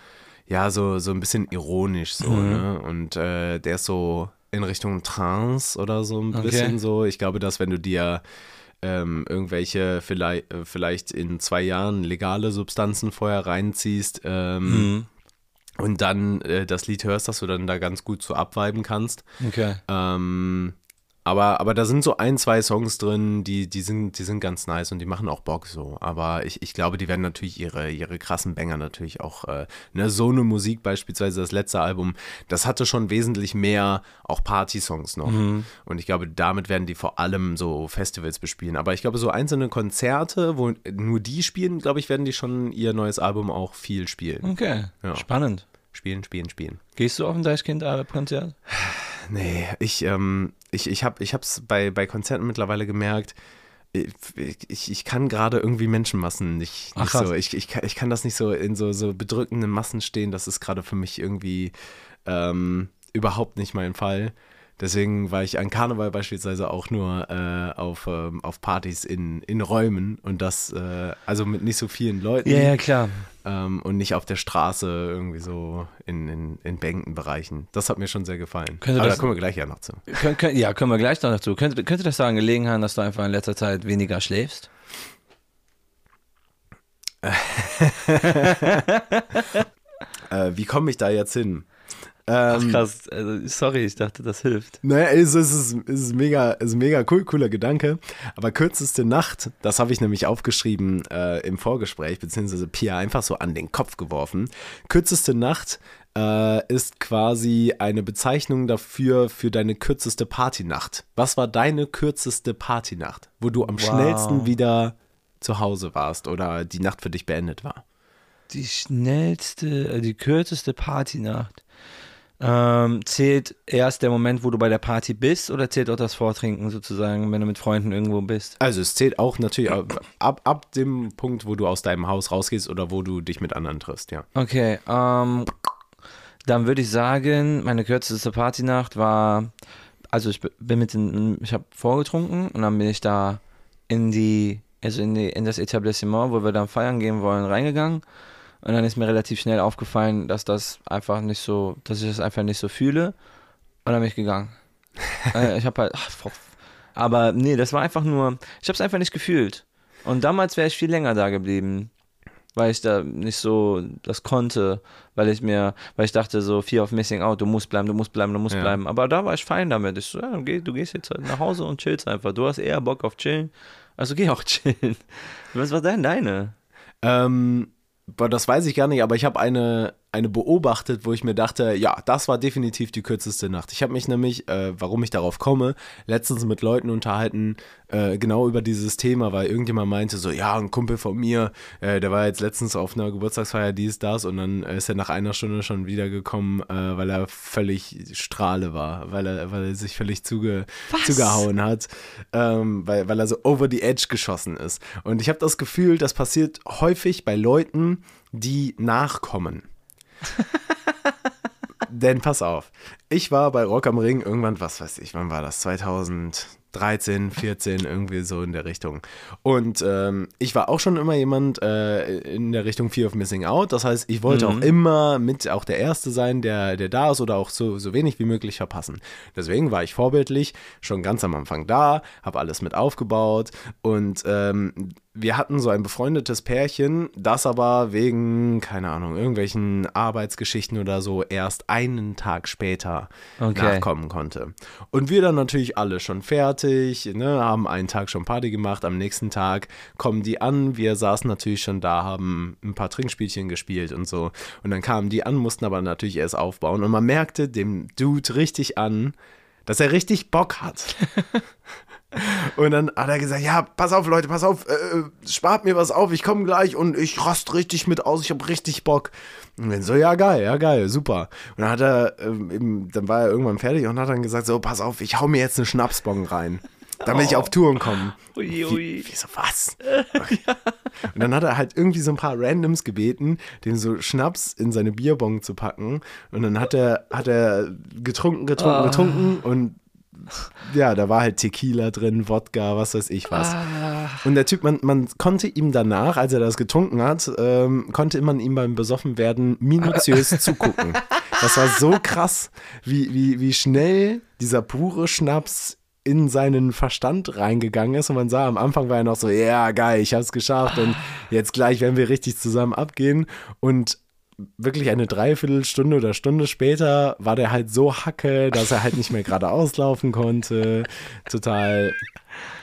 ja, so, so ein bisschen ironisch so, Mhm. ne? Und äh, der ist so in Richtung Trance oder so ein Okay. bisschen so. Ich glaube, dass wenn du dir ähm, irgendwelche vielleicht, äh, vielleicht in zwei Jahren legale Substanzen vorher reinziehst ähm, Mhm. und dann äh, das Lied hörst, dass du dann da ganz gut so abviben kannst. Okay. Ähm, aber, aber da sind so ein, zwei Songs drin, die, die, sind, die sind ganz nice und die machen auch Bock so. Aber ich, ich glaube, die werden natürlich ihre, ihre krassen Banger natürlich auch, äh, ne, so eine Musik beispielsweise, das letzte Album, das hatte schon wesentlich mehr auch Party-Songs noch. Und ich glaube, damit werden die vor allem so Festivals bespielen. Aber ich glaube, so einzelne Konzerte, wo nur die spielen, glaube ich, werden die schon ihr neues Album auch viel spielen. Okay. Ja. Spannend. Spielen, spielen, spielen. Gehst du auf ein Deichkind-Konzert? Nee, ich, ähm, ich, ich habe ich hab's bei, bei Konzerten mittlerweile gemerkt, ich, ich, ich kann gerade irgendwie Menschenmassen nicht, Ach, nicht krass. so. Ich, ich, kann, ich kann das nicht so in so, so bedrückenden Massen stehen. Das ist gerade für mich irgendwie ähm, überhaupt nicht mein Fall. Deswegen war ich an Karneval beispielsweise auch nur äh, auf, ähm, auf Partys in, in Räumen und das, äh, also mit nicht so vielen Leuten Ja, ja, klar. ähm, und nicht auf der Straße irgendwie so in, in, in Bänkenbereichen. Das hat mir schon sehr gefallen. Könnte Aber das- da kommen wir gleich ja noch zu. Kön kön ja, können wir gleich noch dazu. Könnte, könnte das daran gelegen haben, dass du einfach in letzter Zeit weniger schläfst? Äh, wie komme ich da jetzt hin? Ach Ähm, krass, also, sorry, ich dachte, das hilft. Es ist, es ist, es ist mega, es ist mega cool, cooler Gedanke. Aber kürzeste Nacht, das habe ich nämlich aufgeschrieben äh, im Vorgespräch, beziehungsweise Pia einfach so an den Kopf geworfen. Kürzeste Nacht äh, ist quasi eine Bezeichnung dafür für deine kürzeste Partynacht. Was war deine kürzeste Partynacht, wo du am Wow. schnellsten wieder zu Hause warst oder die Nacht für dich beendet war? Die schnellste, äh, die kürzeste Partynacht. Ähm, zählt erst der Moment, wo du bei der Party bist, oder zählt auch das Vortrinken sozusagen, wenn du mit Freunden irgendwo bist? Also es zählt auch natürlich ab, ab, ab dem Punkt, wo du aus deinem Haus rausgehst oder wo du dich mit anderen triffst, ja. Okay, ähm, dann würde ich sagen, meine kürzeste Partynacht war, also ich bin mit den, ich habe vorgetrunken und dann bin ich da in die, also in die, in das Etablissement, wo wir dann feiern gehen wollen, reingegangen. Und dann ist mir relativ schnell aufgefallen, dass das einfach nicht so, dass ich das einfach nicht so fühle. Und dann bin ich gegangen. äh, ich habe halt, ach, aber nee, das war einfach nur, ich habe es einfach nicht gefühlt. Und damals wäre ich viel länger da geblieben, weil ich da nicht so das konnte, weil ich mir, weil ich dachte so, Fear of Missing Out, du musst bleiben, du musst bleiben, du musst Ja. bleiben. Aber da war ich fein damit. Ich so, ja, du geh- du gehst jetzt halt nach Hause und chillst einfach. Du hast eher Bock auf chillen, also geh auch chillen. Was war denn deine? Ähm, das weiß ich gar nicht, aber ich habe eine, eine beobachtet, wo ich mir dachte, ja, das war definitiv die kürzeste Nacht. Ich habe mich nämlich, äh, warum ich darauf komme, letztens mit Leuten unterhalten, äh, genau über dieses Thema, weil irgendjemand meinte so, ja, ein Kumpel von mir, äh, der war jetzt letztens auf einer Geburtstagsfeier, dies, das, und dann äh, ist er nach einer Stunde schon wiedergekommen, äh, weil er völlig strahle war, weil er, weil er sich völlig zuge, zugehauen hat, ähm, weil, weil er so over the edge geschossen ist. Und ich habe das Gefühl, das passiert häufig bei Leuten, die nachkommen. Denn pass auf, ich war bei Rock am Ring irgendwann, was weiß ich, wann war das? 2013, 14, irgendwie so in der Richtung. Und ähm, ich war auch schon immer jemand äh, in der Richtung Fear of Missing Out. Das heißt, ich wollte auch immer mit auch der Erste sein, der, der da ist oder auch so, so wenig wie möglich verpassen. Deswegen war ich vorbildlich, schon ganz am Anfang da, habe alles mit aufgebaut und ähm, wir hatten so ein befreundetes Pärchen, das aber wegen, keine Ahnung, irgendwelchen Arbeitsgeschichten oder so erst einen Tag später Okay. nachkommen konnte. Und wir dann natürlich alle schon fertig, ne, haben einen Tag schon Party gemacht, am nächsten Tag kommen die an, wir saßen natürlich schon da, haben ein paar Trinkspielchen gespielt und so. Und dann kamen die an, mussten aber natürlich erst aufbauen und man merkte dem Dude richtig an, dass er richtig Bock hat. Und dann hat er gesagt, ja, pass auf, Leute, pass auf, äh, spart mir was auf, ich komme gleich und ich rast richtig mit aus, ich habe richtig Bock. Und dann so, ja, geil, ja, geil, super. Und dann hat er, ähm, eben, dann war er irgendwann fertig und hat dann gesagt, so, pass auf, ich hau mir jetzt eine Schnapsbon rein. damit ich auf Touren komme. Ui, ui. Wie, wieso was? Und dann hat er halt irgendwie so ein paar Randoms gebeten, dem so Schnaps in seine Bierbong zu packen. Und dann hat er, hat er getrunken, getrunken, Ah. getrunken und ja, da war halt Tequila drin, Wodka, was weiß ich was. Ah. Und der Typ, man, man konnte ihm danach, als er das getrunken hat, ähm, konnte man ihm beim Besoffenwerden minutiös zugucken. Das war so krass, wie, wie, wie schnell dieser pure Schnaps in seinen Verstand reingegangen ist und man sah, am Anfang war er noch so, ja geil, ich hab's geschafft und jetzt gleich werden wir richtig zusammen abgehen und wirklich eine Dreiviertelstunde oder Stunde später war der halt so hacke, dass er halt nicht mehr geradeaus laufen konnte, total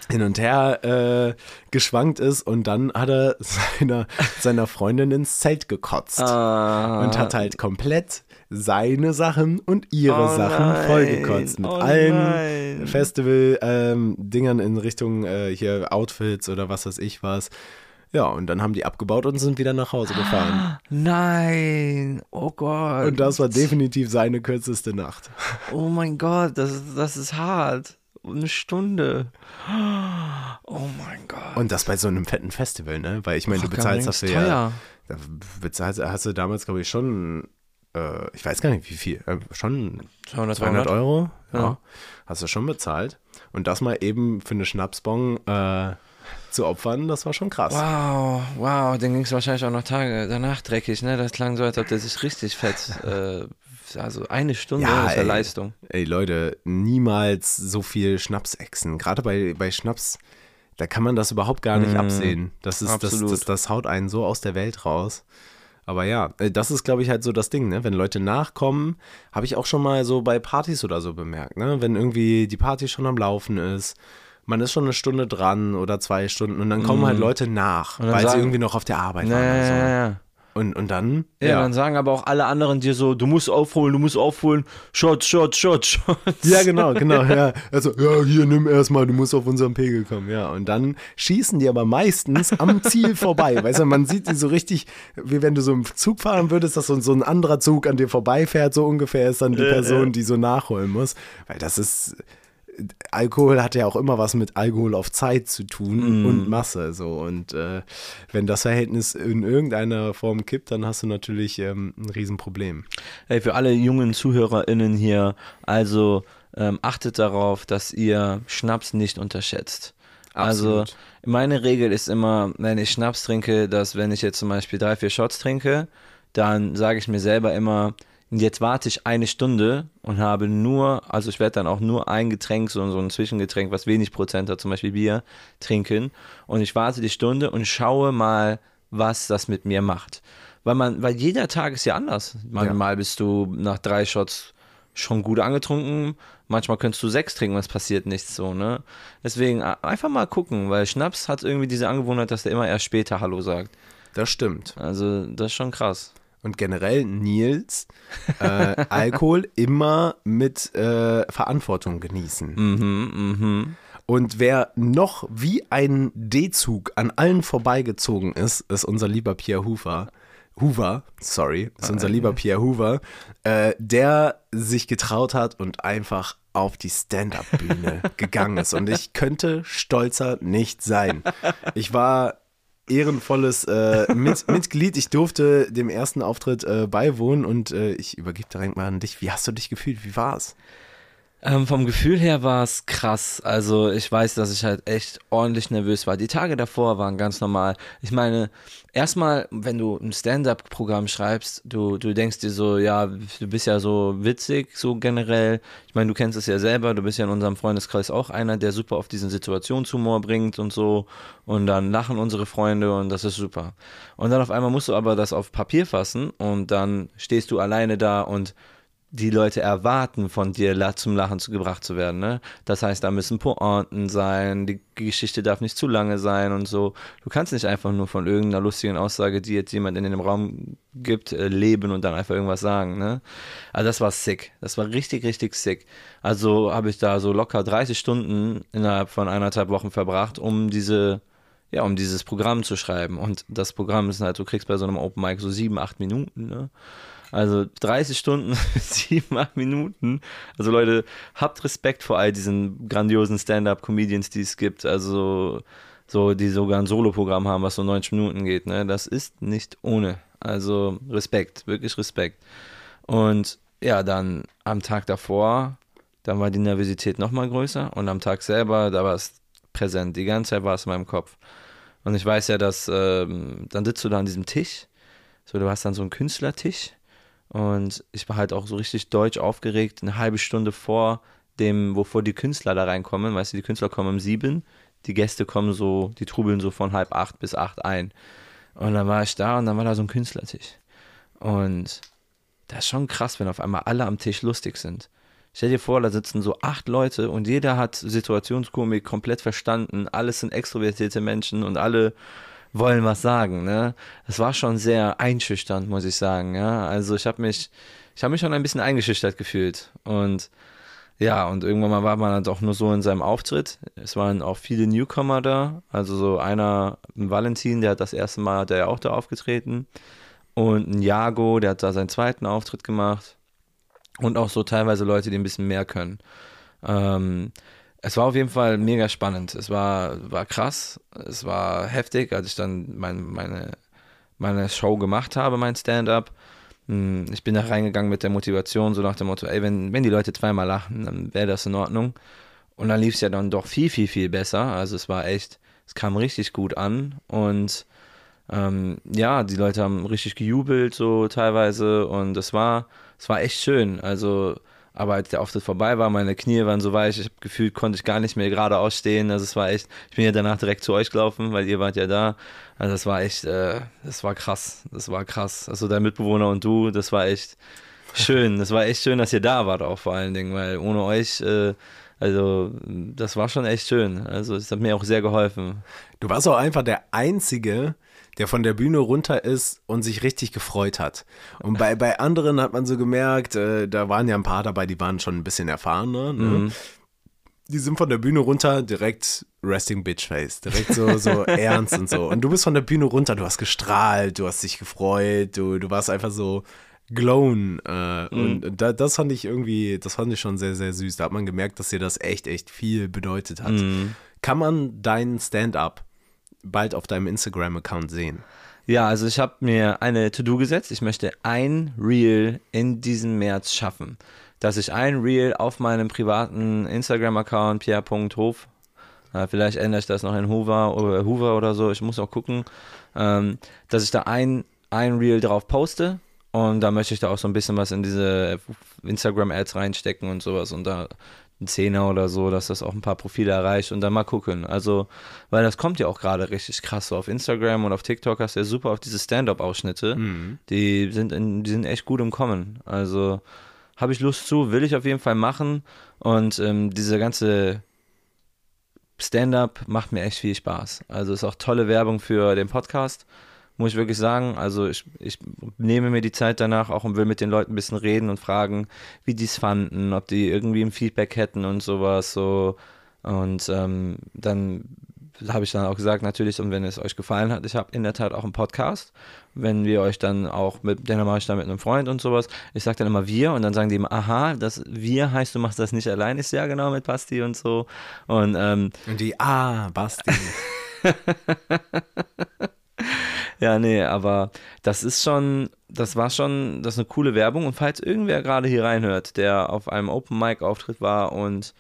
hin und her äh, geschwankt ist und dann hat er seiner, seiner Freundin ins Zelt gekotzt Ah. und hat halt komplett seine Sachen und ihre Oh Sachen nein. vollgekotzt mit Oh allen. Festival-Dingern in Richtung äh, hier Outfits oder was weiß ich was. Ja, und dann haben die abgebaut und sind wieder nach Hause gefahren. Nein, oh Gott. Und das war definitiv seine kürzeste Nacht. Oh mein Gott, das, ist- das ist hart. Eine Stunde. Oh mein Gott. Und das bei so einem fetten Festival, ne? Weil ich meine, du bezahlst dafür ja. Da bezahlst, hast du damals, glaube ich, schon, äh, ich weiß gar nicht wie viel, äh, schon 200, 200 Euro. Ja. Ja. Hast du schon bezahlt. Und das mal eben für eine Schnapsbon äh, zu opfern, das war schon krass. Wow, wow, dann ging es wahrscheinlich auch noch Tage danach dreckig, ne? Das klang so, als ob der sich richtig fett, äh, also eine Stunde Ja, ist ja. Leistung. Ey Leute, niemals so viel Schnaps exen. Gerade bei, bei Schnaps, da kann man das überhaupt gar nicht Mm, absehen. Das ist das, das, das haut einen so aus der Welt raus. Aber ja, äh, das ist, glaube ich, halt so das Ding, ne? Wenn Leute nachkommen, habe ich auch schon mal so bei Partys oder so bemerkt, ne? Wenn irgendwie die Party schon am Laufen ist, man ist schon eine Stunde dran oder zwei Stunden und dann kommen halt Leute nach, Mm. dann weil sie sagen- irgendwie noch auf der Arbeit Ja, waren ja, so. ja, ja. Und, und dann, Ja, dann sagen aber auch alle anderen dir so, du musst aufholen, du musst aufholen, Shots, Shots, Shots, Shots. Ja, genau, genau, ja. Also, ja, hier, nimm erstmal, du musst auf unseren Pegel kommen, ja. Und dann schießen die aber meistens am Ziel vorbei. Weißt du, man sieht die so richtig, wie wenn du so im Zug fahren würdest, dass so, so ein anderer Zug an dir vorbeifährt, so ungefähr ist dann die Person, die so nachholen muss. Weil das ist, Alkohol hat ja auch immer was mit Alkohol auf Zeit zu tun und Masse, so. Und äh, wenn das Verhältnis in irgendeiner Form kippt, dann hast du natürlich ähm, ein Riesenproblem. Hey, für alle jungen ZuhörerInnen hier, also ähm, achtet darauf, dass ihr Schnaps nicht unterschätzt. Also Absolut. meine Regel ist immer, wenn ich Schnaps trinke, dass wenn ich jetzt zum Beispiel drei, vier Shots trinke, dann sage ich mir selber immer, jetzt warte ich eine Stunde und habe nur, also ich werde dann auch nur ein Getränk, so, so ein Zwischengetränk, was wenig Prozent hat, zum Beispiel Bier, trinken. Und ich warte die Stunde und schaue mal, was das mit mir macht. Weil man, weil jeder Tag ist ja anders. Manchmal bist du nach drei Shots schon gut angetrunken, manchmal könntest du sechs trinken, es passiert nichts so, ne? Deswegen einfach mal gucken, weil Schnaps hat irgendwie diese Angewohnheit, dass der immer erst später Hallo sagt. Das stimmt. Also, das ist schon krass. Und generell Nils, äh, Alkohol immer mit äh, Verantwortung genießen. Mhm, mhm. Und wer noch wie ein D-Zug an allen vorbeigezogen ist, ist unser lieber Pierre Hoover. Hoover, sorry, ist unser lieber Pierre Hoover, äh, der sich getraut hat und einfach auf die Stand-up-Bühne gegangen ist. Und ich könnte stolzer nicht sein. Ich war ehrenvolles äh, Mit Mitglied. Ich durfte dem ersten Auftritt äh, beiwohnen und äh, ich übergebe direkt mal an dich. Wie hast du dich gefühlt? Wie war's? Ähm, vom Gefühl her war es krass. Also ich weiß, dass ich halt echt ordentlich nervös war. Die Tage davor waren ganz normal. Ich meine, erstmal, wenn du ein Stand-up-Programm schreibst, du, du denkst dir so, ja, du bist ja so witzig, so generell. Ich meine, du kennst es ja selber, du bist ja in unserem Freundeskreis auch einer, der super auf diesen Situationshumor bringt und so. Und dann lachen unsere Freunde und das ist super. Und dann auf einmal musst du aber das auf Papier fassen und dann stehst du alleine da und die Leute erwarten von dir zum Lachen zu gebracht zu werden. Ne? Das heißt, da müssen Pointen sein, die Geschichte darf nicht zu lange sein und so. Du kannst nicht einfach nur von irgendeiner lustigen Aussage, die jetzt jemand in den Raum gibt, äh, leben und dann einfach irgendwas sagen. Ne? Also das war sick. Das war richtig, richtig sick. Also habe ich da so locker 30 Stunden innerhalb von eineinhalb Wochen verbracht, um diese ja, um dieses Programm zu schreiben. Und das Programm ist halt, du kriegst bei so einem Open Mic so sieben, acht Minuten, ne? Also 30 Stunden, 7, 8 Minuten. Also Leute, habt Respekt vor all diesen grandiosen Stand-up-Comedians, die es gibt. Also so, die sogar ein Solo-Programm haben, was so 90 Minuten geht. Ne? Das ist nicht ohne. Also Respekt, wirklich Respekt. Und ja, dann am Tag davor, dann war die Nervosität nochmal größer. Und am Tag selber, da war es präsent. Die ganze Zeit war es in meinem Kopf. Und ich weiß ja, dass ähm, dann sitzt du da an diesem Tisch. So, du hast dann so einen Künstlertisch und ich war halt auch so richtig deutsch aufgeregt, eine halbe Stunde vor dem, wovor die Künstler da reinkommen. Weißt du, die Künstler kommen um sieben, die Gäste kommen so, die trubeln so von halb acht bis acht ein. Und dann war ich da und dann war da so ein Künstlertisch. Und das ist schon krass, wenn auf einmal alle am Tisch lustig sind. Stell dir vor, da sitzen so acht Leute und jeder hat Situationskomik komplett verstanden. Alles sind extrovertierte Menschen und alle wollen was sagen. Ne? Das war schon sehr einschüchternd, muss ich sagen. Ja? Also ich habe mich, ich habe mich schon ein bisschen eingeschüchtert gefühlt und ja, und irgendwann mal war man dann doch nur so in seinem Auftritt. Es waren auch viele Newcomer da. Also so einer, ein Valentin, der hat das erste Mal, hat er ja auch da aufgetreten. Und ein Jago, der hat da seinen zweiten Auftritt gemacht. Und auch so teilweise Leute, die ein bisschen mehr können. Ähm, es war auf jeden Fall mega spannend. Es war, war krass. Es war heftig, als ich dann mein, meine, meine Show gemacht habe, mein Stand-up. Hm, ich bin da reingegangen mit der Motivation, so nach dem Motto, ey, wenn, wenn die Leute zweimal lachen, dann wäre das in Ordnung. Und dann lief es ja dann doch viel, viel, viel besser. Also es war echt, es kam richtig gut an. Und ähm, ja, die Leute haben richtig gejubelt, so teilweise. Und es war, es war echt schön. Also aber als der Auftritt vorbei war, meine Knie waren so weich, ich habe gefühlt, konnte ich gar nicht mehr geradeaus stehen. Also es war echt, ich bin ja danach direkt zu euch gelaufen, weil ihr wart ja da. Also das war echt, äh, das war krass, das war krass. Also dein Mitbewohner und du, das war echt schön. Das war echt schön, dass ihr da wart auch vor allen Dingen, weil ohne euch, äh, also das war schon echt schön. Also es hat mir auch sehr geholfen. Du warst auch einfach der Einzige, der von der Bühne runter ist und sich richtig gefreut hat. Und bei, bei anderen hat man so gemerkt, äh, da waren ja ein paar dabei, die waren schon ein bisschen erfahrener. Ne? Mhm. Die sind von der Bühne runter direkt Resting Bitch Face, direkt so, so ernst und so. Und du bist von der Bühne runter, du hast gestrahlt, du hast dich gefreut, du, du warst einfach so glown. Äh, mhm. Und da, das fand ich irgendwie, das fand ich schon sehr, sehr süß. Da hat man gemerkt, dass dir das echt, echt viel bedeutet hat. Mhm. Kann man deinen Stand-up bald auf deinem Instagram-Account sehen? Ja, also ich habe mir eine To-Do gesetzt. Ich möchte ein Reel in diesem März schaffen. Dass ich ein Reel auf meinem privaten Instagram-Account pierre.hof, äh, vielleicht ändere ich das noch in Hoover oder Hoover oder so, ich muss auch gucken, ähm, dass ich da ein, ein Reel drauf poste und da möchte ich da auch so ein bisschen was in diese Instagram-Ads reinstecken und sowas und da ein Zehner oder so, dass das auch ein paar Profile erreicht und dann mal gucken. Also, weil das kommt ja auch gerade richtig krass. So auf Instagram und auf TikTok hast du ja super auf diese Stand-up-Ausschnitte. Mhm. Die, sind in, die sind echt gut im Kommen. Also, habe ich Lust zu, will ich auf jeden Fall machen. Und ähm, diese ganze Stand-up macht mir echt viel Spaß. Also, ist auch tolle Werbung für den Podcast muss ich wirklich sagen. Also ich, ich nehme mir die Zeit danach auch und will mit den Leuten ein bisschen reden und fragen, wie die es fanden, ob die irgendwie ein Feedback hätten und sowas. So. Und ähm, dann habe ich dann auch gesagt, natürlich, und wenn es euch gefallen hat, ich habe in der Tat auch einen Podcast. Wenn wir euch dann auch mit, den mache ich dann mit einem Freund und sowas. Ich sage dann immer wir und dann sagen die immer, aha, das wir heißt, du machst das nicht allein, ist ja genau mit Basti und so. Und, ähm, und die, ah, Basti. Ja, nee, aber das ist schon, das war schon, das ist eine coole Werbung. Und falls irgendwer gerade hier reinhört, der auf einem Open Mic Auftritt war und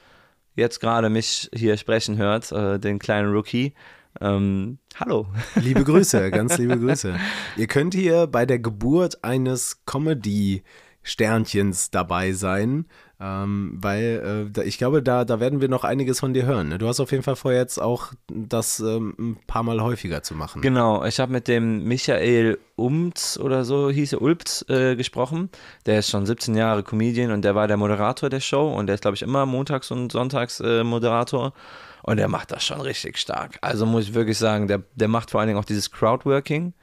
jetzt gerade mich hier sprechen hört, äh, den kleinen Rookie, ähm, hallo. Liebe Grüße, ganz liebe Grüße. Ihr könnt hier bei der Geburt eines Comedy Sternchens dabei sein. Ähm, weil äh, ich glaube, da, da werden wir noch einiges von dir hören. Ne? Du hast auf jeden Fall vor, jetzt auch das ähm, ein paar Mal häufiger zu machen. Genau, ich habe mit dem Michael Umts oder so hieß er, Ulpt, äh, gesprochen. Der ist schon 17 Jahre Comedian und der war der Moderator der Show und der ist, glaube ich, immer montags und sonntags äh, Moderator. Und der macht das schon richtig stark. Also muss ich wirklich sagen, der, der macht vor allen Dingen auch dieses Crowdworking.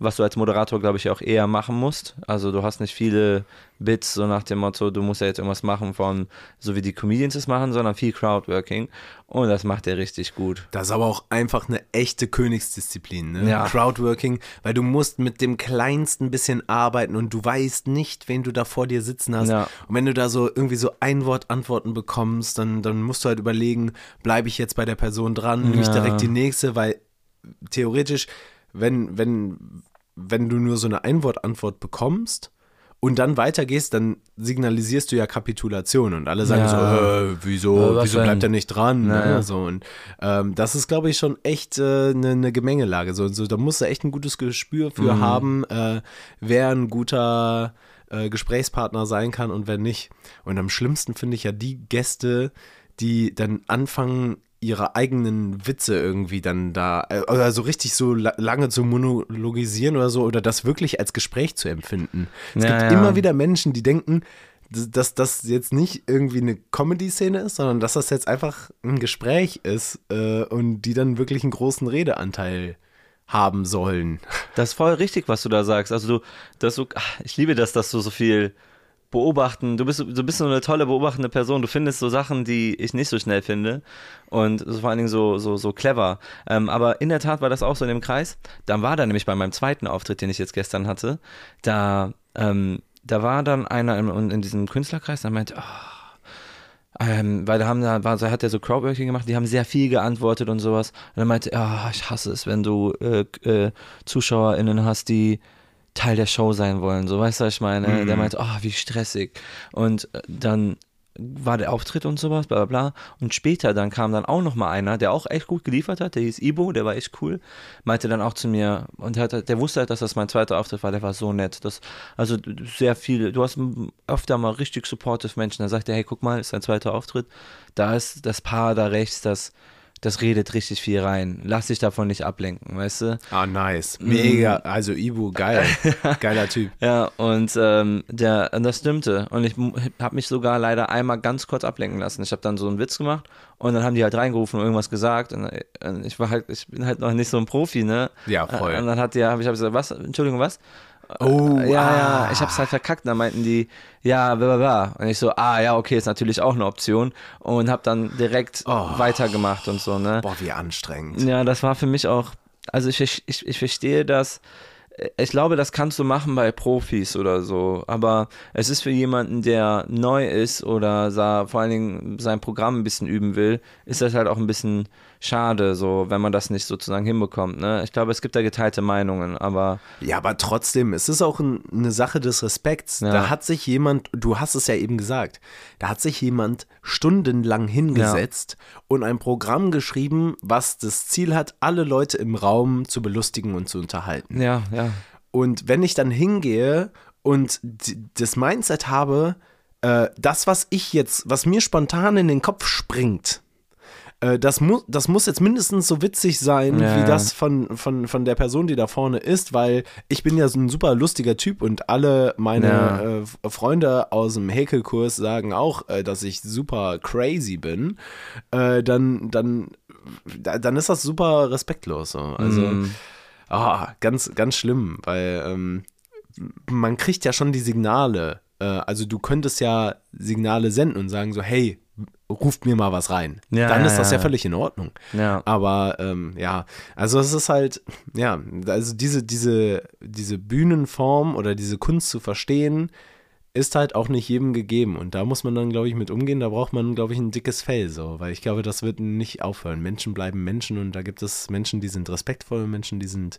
Was du als Moderator, glaube ich, auch eher machen musst. Also du hast nicht viele Bits, so nach dem Motto, du musst ja jetzt irgendwas machen von, so wie die Comedians es machen, sondern viel Crowdworking. Und das macht er richtig gut. Das ist aber auch einfach eine echte Königsdisziplin, ne? Ja. Crowdworking, weil du musst mit dem kleinsten bisschen arbeiten und du weißt nicht, wen du da vor dir sitzen hast. Ja. Und wenn du da so irgendwie so Einwortantworten bekommst, dann, dann musst du halt überlegen, bleibe ich jetzt bei der Person dran, nehme ich Ja. direkt die nächste, weil theoretisch, wenn, wenn, wenn du nur so eine Einwortantwort bekommst und dann weitergehst, dann signalisierst du ja Kapitulation und alle sagen Ja. so, äh, wieso, wieso denn? bleibt er nicht dran? Ja, ne? ja. So, und ähm, das ist, glaube ich, schon echt eine äh, ne- ne Gemengelage. So, so, da musst du echt ein gutes Gespür für Mhm. haben, äh, wer ein guter äh, Gesprächspartner sein kann und wer nicht. Und am schlimmsten finde ich ja die Gäste, die dann anfangen, ihre eigenen Witze irgendwie dann da, äh, oder so richtig so la lange zu monologisieren oder so, oder das wirklich als Gespräch zu empfinden. Es Ja, gibt ja. immer wieder Menschen, die denken, dass- das jetzt nicht irgendwie eine Comedy-Szene ist, sondern dass das jetzt einfach ein Gespräch ist äh, und die dann wirklich einen großen Redeanteil haben sollen. Das ist voll richtig, was du da sagst. Also du, dass du, ach, ich liebe das, dass du so viel beobachten, du bist, du bist so eine tolle beobachtende Person, du findest so Sachen, die ich nicht so schnell finde und vor allen Dingen so, so, so clever. Ähm, aber in der Tat war das auch so in dem Kreis. Dann war da nämlich bei meinem zweiten Auftritt, den ich jetzt gestern hatte, da, ähm, da war dann einer in, in diesem Künstlerkreis, der meinte, oh, ähm, weil da haben da war, so hat er so Crowdworking gemacht, die haben sehr viel geantwortet und sowas. Und er meinte, ja, ich hasse es, wenn du äh, äh, ZuschauerInnen hast, die Teil der Show sein wollen. So, weißt du, was ich meine? Der meinte, oh, wie stressig. Und äh, dann war der Auftritt und sowas, bla bla bla. Und später dann kam dann auch noch mal einer, der auch echt gut geliefert hat, der hieß Ibo, der war echt cool, meinte dann auch zu mir, und hat, der wusste halt, dass das mein zweiter Auftritt war, der war so nett. Das, also sehr viel, du hast öfter mal richtig supportive Menschen, da sagt er, hey, guck mal, ist dein zweiter Auftritt, da ist das Paar da rechts, das, das redet richtig viel rein. Lass dich davon nicht ablenken, weißt du? Ah, nice. Mega. Also Ibu, geil. Geiler Typ. Ja, und ähm, der, das stimmte. Und ich habe mich sogar leider einmal ganz kurz ablenken lassen. Ich habe dann so einen Witz gemacht und dann haben die halt reingerufen und irgendwas gesagt. Und äh, und ich war halt, ich bin halt noch nicht so ein Profi, ne? Ja, voll. Und dann hat der, habe ich hab gesagt, was? Entschuldigung, was? Oh, ja, ja, ah. ich hab's halt verkackt. Da meinten die, ja, bla, bla, bla. Und ich so, ah, ja, okay, ist natürlich auch eine Option. Und hab dann direkt Oh. weitergemacht und so, ne? Boah, wie anstrengend. Ja, das war für mich auch, also ich, ich, ich verstehe das. Ich glaube, das kannst du machen bei Profis oder so, aber es ist für jemanden, der neu ist oder sa, vor allen Dingen sein Programm ein bisschen üben will, ist das halt auch ein bisschen schade, so, wenn man das nicht sozusagen hinbekommt. Ne? Ich glaube, es gibt da geteilte Meinungen, aber Ja, aber trotzdem, es ist auch ein, eine Sache des Respekts. Ja. Da hat sich jemand, du hast es ja eben gesagt, da hat sich jemand stundenlang hingesetzt und ein Programm geschrieben, was das Ziel hat, alle Leute im Raum zu belustigen und zu unterhalten. ja, ja. Und wenn ich dann hingehe und das Mindset habe, äh, das, was ich jetzt, was mir spontan in den Kopf springt, äh, das, mu das muss jetzt mindestens so witzig sein, Ja, wie das von, von, von der Person, die da vorne ist, weil ich bin ja so ein super lustiger Typ und alle meine Ja. äh, Freunde aus dem Häkelkurs sagen auch, äh, dass ich super crazy bin. Äh, dann, dann, da- dann ist das super respektlos. So. Also, Mm. Ah, ganz, ganz schlimm, weil ähm, man kriegt ja schon die Signale. Äh, also du könntest ja Signale senden und sagen so, hey, ruft mir mal was rein. Ja, Dann ist das ja ja. völlig in Ordnung. Ja. Aber ähm, ja, also es ist halt, ja, also diese, diese, diese Bühnenform oder diese Kunst zu verstehen, ist halt auch nicht jedem gegeben. Und da muss man dann, glaube ich, mit umgehen. Da braucht man, glaube ich, ein dickes Fell so, weil ich glaube, das wird nicht aufhören. Menschen bleiben Menschen und da gibt es Menschen, die sind respektvoll, Menschen, die sind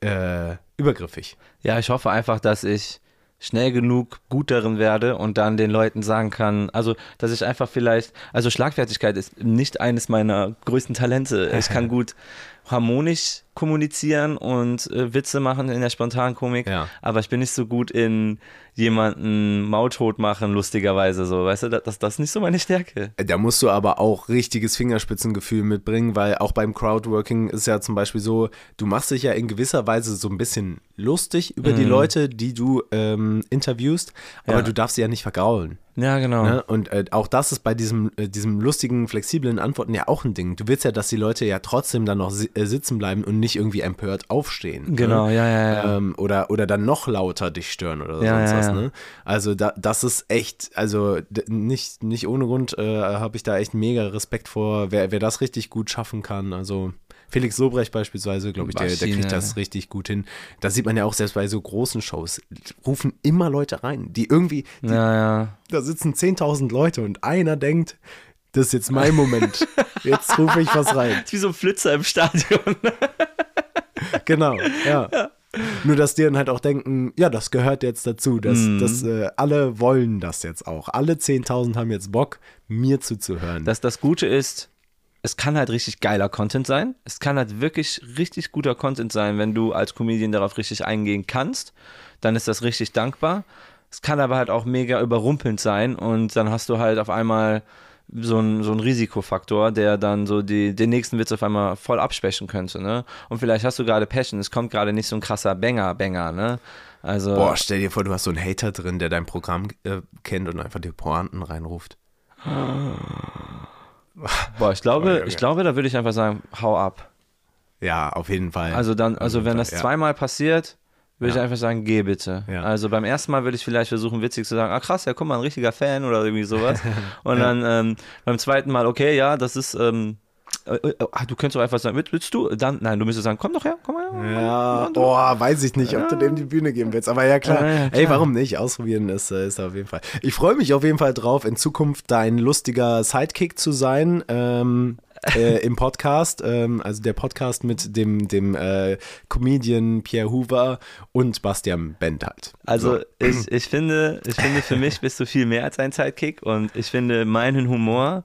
äh, übergriffig. Ja, ich hoffe einfach, dass ich schnell genug gut darin werde und dann den Leuten sagen kann, also dass ich einfach vielleicht, also Schlagfertigkeit ist nicht eines meiner größten Talente. Ich kann gut harmonisch kommunizieren und äh, Witze machen in der spontanen Komik, Ja. aber ich bin nicht so gut in jemanden maultot machen, lustigerweise so, weißt du, das, das ist nicht so meine Stärke. Da musst du aber auch richtiges Fingerspitzengefühl mitbringen, weil auch beim Crowdworking ist ja zum Beispiel so, du machst dich ja in gewisser Weise so ein bisschen lustig über die Leute, die du ähm, interviewst, aber Ja. du darfst sie ja nicht vergraulen. Ja, genau. Ne? Und äh, auch das ist bei diesem, äh, diesem lustigen, flexiblen Antworten ja auch ein Ding. Du willst ja, dass die Leute ja trotzdem dann noch si äh, sitzen bleiben und nicht irgendwie empört aufstehen. Genau, ne? ja, ja, ja. Ähm, oder, oder dann noch lauter dich stören oder Ja, sonst ja, was. ja. Ne? Also da, das ist echt, also nicht, nicht ohne Grund äh, habe ich da echt mega Respekt vor, wer, wer das richtig gut schaffen kann. Also Felix Lobrecht beispielsweise, glaube ich, der, der kriegt das richtig gut hin. Da sieht man ja auch selbst bei so großen Shows, rufen immer Leute rein, die irgendwie, die, Ja, ja. da sitzen 10.000 Leute und einer denkt, das ist jetzt mein Moment. Jetzt rufe ich was rein. Wie so ein Flitzer im Stadion. Genau, ja. Nur, dass die dann halt auch denken, ja, das gehört jetzt dazu. Dass, Mhm. dass äh, alle wollen das jetzt auch. Alle 10.000 haben jetzt Bock, mir zuzuhören. Das, das Gute ist, es kann halt richtig geiler Content sein. Es kann halt wirklich richtig guter Content sein, wenn du als Comedian darauf richtig eingehen kannst. Dann ist das richtig dankbar. Es kann aber halt auch mega überrumpelnd sein und dann hast du halt auf einmal so ein, so ein Risikofaktor, der dann so die, den nächsten Witz auf einmal voll abschwächen könnte, ne? Und vielleicht hast du gerade Passion, es kommt gerade nicht so ein krasser Banger-Banger, ne? Also, Boah, stell dir vor, du hast so einen Hater drin, der dein Programm äh, kennt und einfach die Pointen reinruft. boah, ich glaube, ich glaube, da würde ich einfach sagen, hau ab. Ja, auf jeden Fall. Also dann, also wenn das ja. zweimal passiert, würde ich Ja. einfach sagen, geh bitte. Ja. Also beim ersten Mal würde ich vielleicht versuchen, witzig zu sagen, ah krass, ja, guck mal, ein richtiger Fan oder irgendwie sowas. Und dann ähm, beim zweiten Mal, okay, ja, das ist, ähm, du könntest doch einfach sagen, willst, du? Dann, nein, du müsstest sagen, komm doch her, komm her. Ja, oh, weiß ich nicht, ob du dem die Bühne geben willst. Aber ja, klar. Ja, ja, Ey, klar. warum nicht? Ausprobieren ist, äh, ist auf jeden Fall. Ich freue mich auf jeden Fall drauf, in Zukunft dein lustiger Sidekick zu sein. Ähm, äh, im Podcast, ähm, also der Podcast mit dem, dem äh, Comedian Pierre Hoover und Bastian Bent halt. Also So. ich, ich finde, ich finde, für mich bist du viel mehr als ein Sidekick und ich finde meinen Humor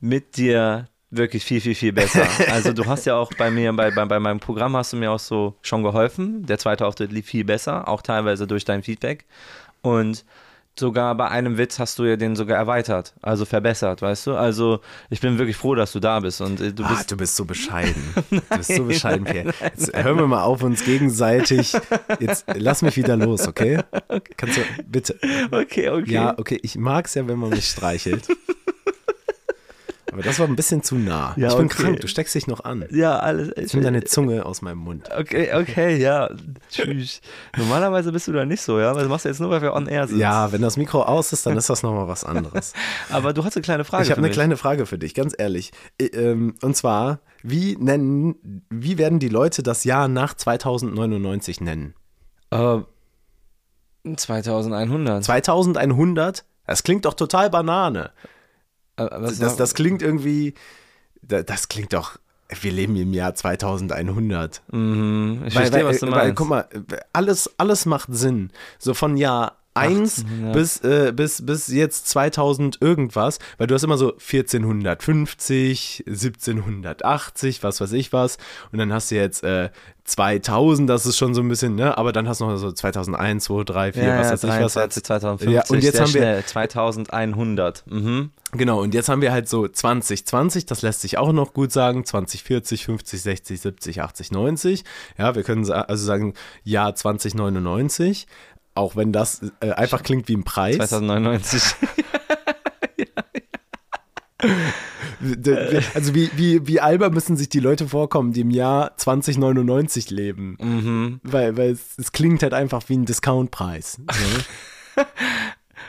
mit dir wirklich viel, viel, viel besser. Also du hast ja auch bei mir, bei, bei, bei meinem Programm hast du mir auch so schon geholfen. Der zweite Auftritt lief viel besser, auch teilweise durch dein Feedback. Und sogar bei einem Witz hast du ja den sogar erweitert, also verbessert, weißt du? Also ich bin wirklich froh, dass du da bist und äh, du Ah, bist du bist so bescheiden. Du bist so bescheiden, Pierre. Jetzt hören wir mal auf, uns gegenseitig. Jetzt lass mich wieder los, okay? Kannst du, bitte. okay, okay. Ja, okay, ich mag es ja, wenn man mich streichelt. Aber das war ein bisschen zu nah. Ja, ich bin okay. krank, du steckst dich noch an. ja, alles. Jetzt nimm deine Zunge aus meinem Mund. Okay, okay, ja. Tschüss. Normalerweise bist du da nicht so, ja? Was machst du jetzt nur, weil wir on air sind? Ja, wenn das Mikro aus ist, dann ist das nochmal was anderes. Aber du hast eine kleine Frage. Ich habe eine mich. kleine Frage für dich, ganz ehrlich. Ähm, Und zwar, wie nennen, wie werden die Leute das Jahr nach 2099 nennen? Äh, 2100. 2100? Das klingt doch total Banane. Äh, was Das, das klingt irgendwie, da- das klingt doch, wir leben im Jahr 2100. Mhm, ich Weil, verstehe, weil, was du weil, meinst. guck mal, alles, alles macht Sinn. So von Jahr 1 1800. bis, äh, bis, bis jetzt 2000 irgendwas, weil du hast immer so 1450, 1780, was weiß ich was. Und dann hast du jetzt äh, 2000, das ist schon so ein bisschen, ne? Aber dann hast du noch so 2001, 2, 3, 4, ja, was ja, weiß ich was. 23, 2050, Ja, und jetzt haben wir- schnell, 2100. Mhm. Genau, und jetzt haben wir halt so 2020, das lässt sich auch noch gut sagen, 2040, 50, 60, 70, 80, 90. Ja, wir können also sagen Jahr 2099, auch wenn das äh, einfach klingt wie ein Preis. 2099. D- Also wie, wie, wie albern müssen sich die Leute vorkommen, die im Jahr 2099 leben. mhm. Weil, weil es, es klingt halt einfach wie ein Discountpreis. Ne?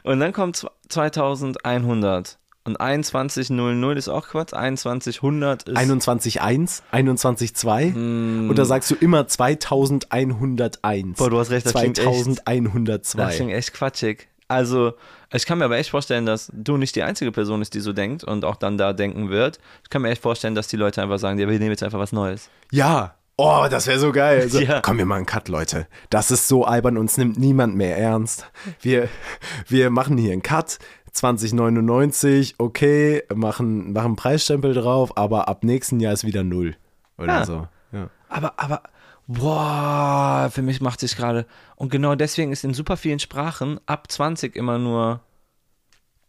Und dann kommt zw- 2100. Und 2100 ist auch Quatsch. 2100 ist. 21.1, 21.2 oder sagst du immer 2101? Boah, du hast recht, das klingt echt- 2102. Das klingt echt quatschig. Also, ich kann mir aber echt vorstellen, dass du nicht die einzige Person ist, die so denkt und auch dann da denken wird. Ich kann mir echt vorstellen, dass die Leute einfach sagen, ja, wir nehmen jetzt einfach was Neues. Ja. Oh, das wäre so geil. Also, Ja. Komm, wir machen einen Cut, Leute. Das ist so albern, uns nimmt niemand mehr ernst. Wir, wir machen hier einen Cut. 2099, okay, machen, machen Preisstempel drauf, aber ab nächsten Jahr ist wieder null. Oder Ja. so. Ja. Aber, aber, boah, für mich macht sich gerade. Und genau deswegen ist in super vielen Sprachen ab 20 immer nur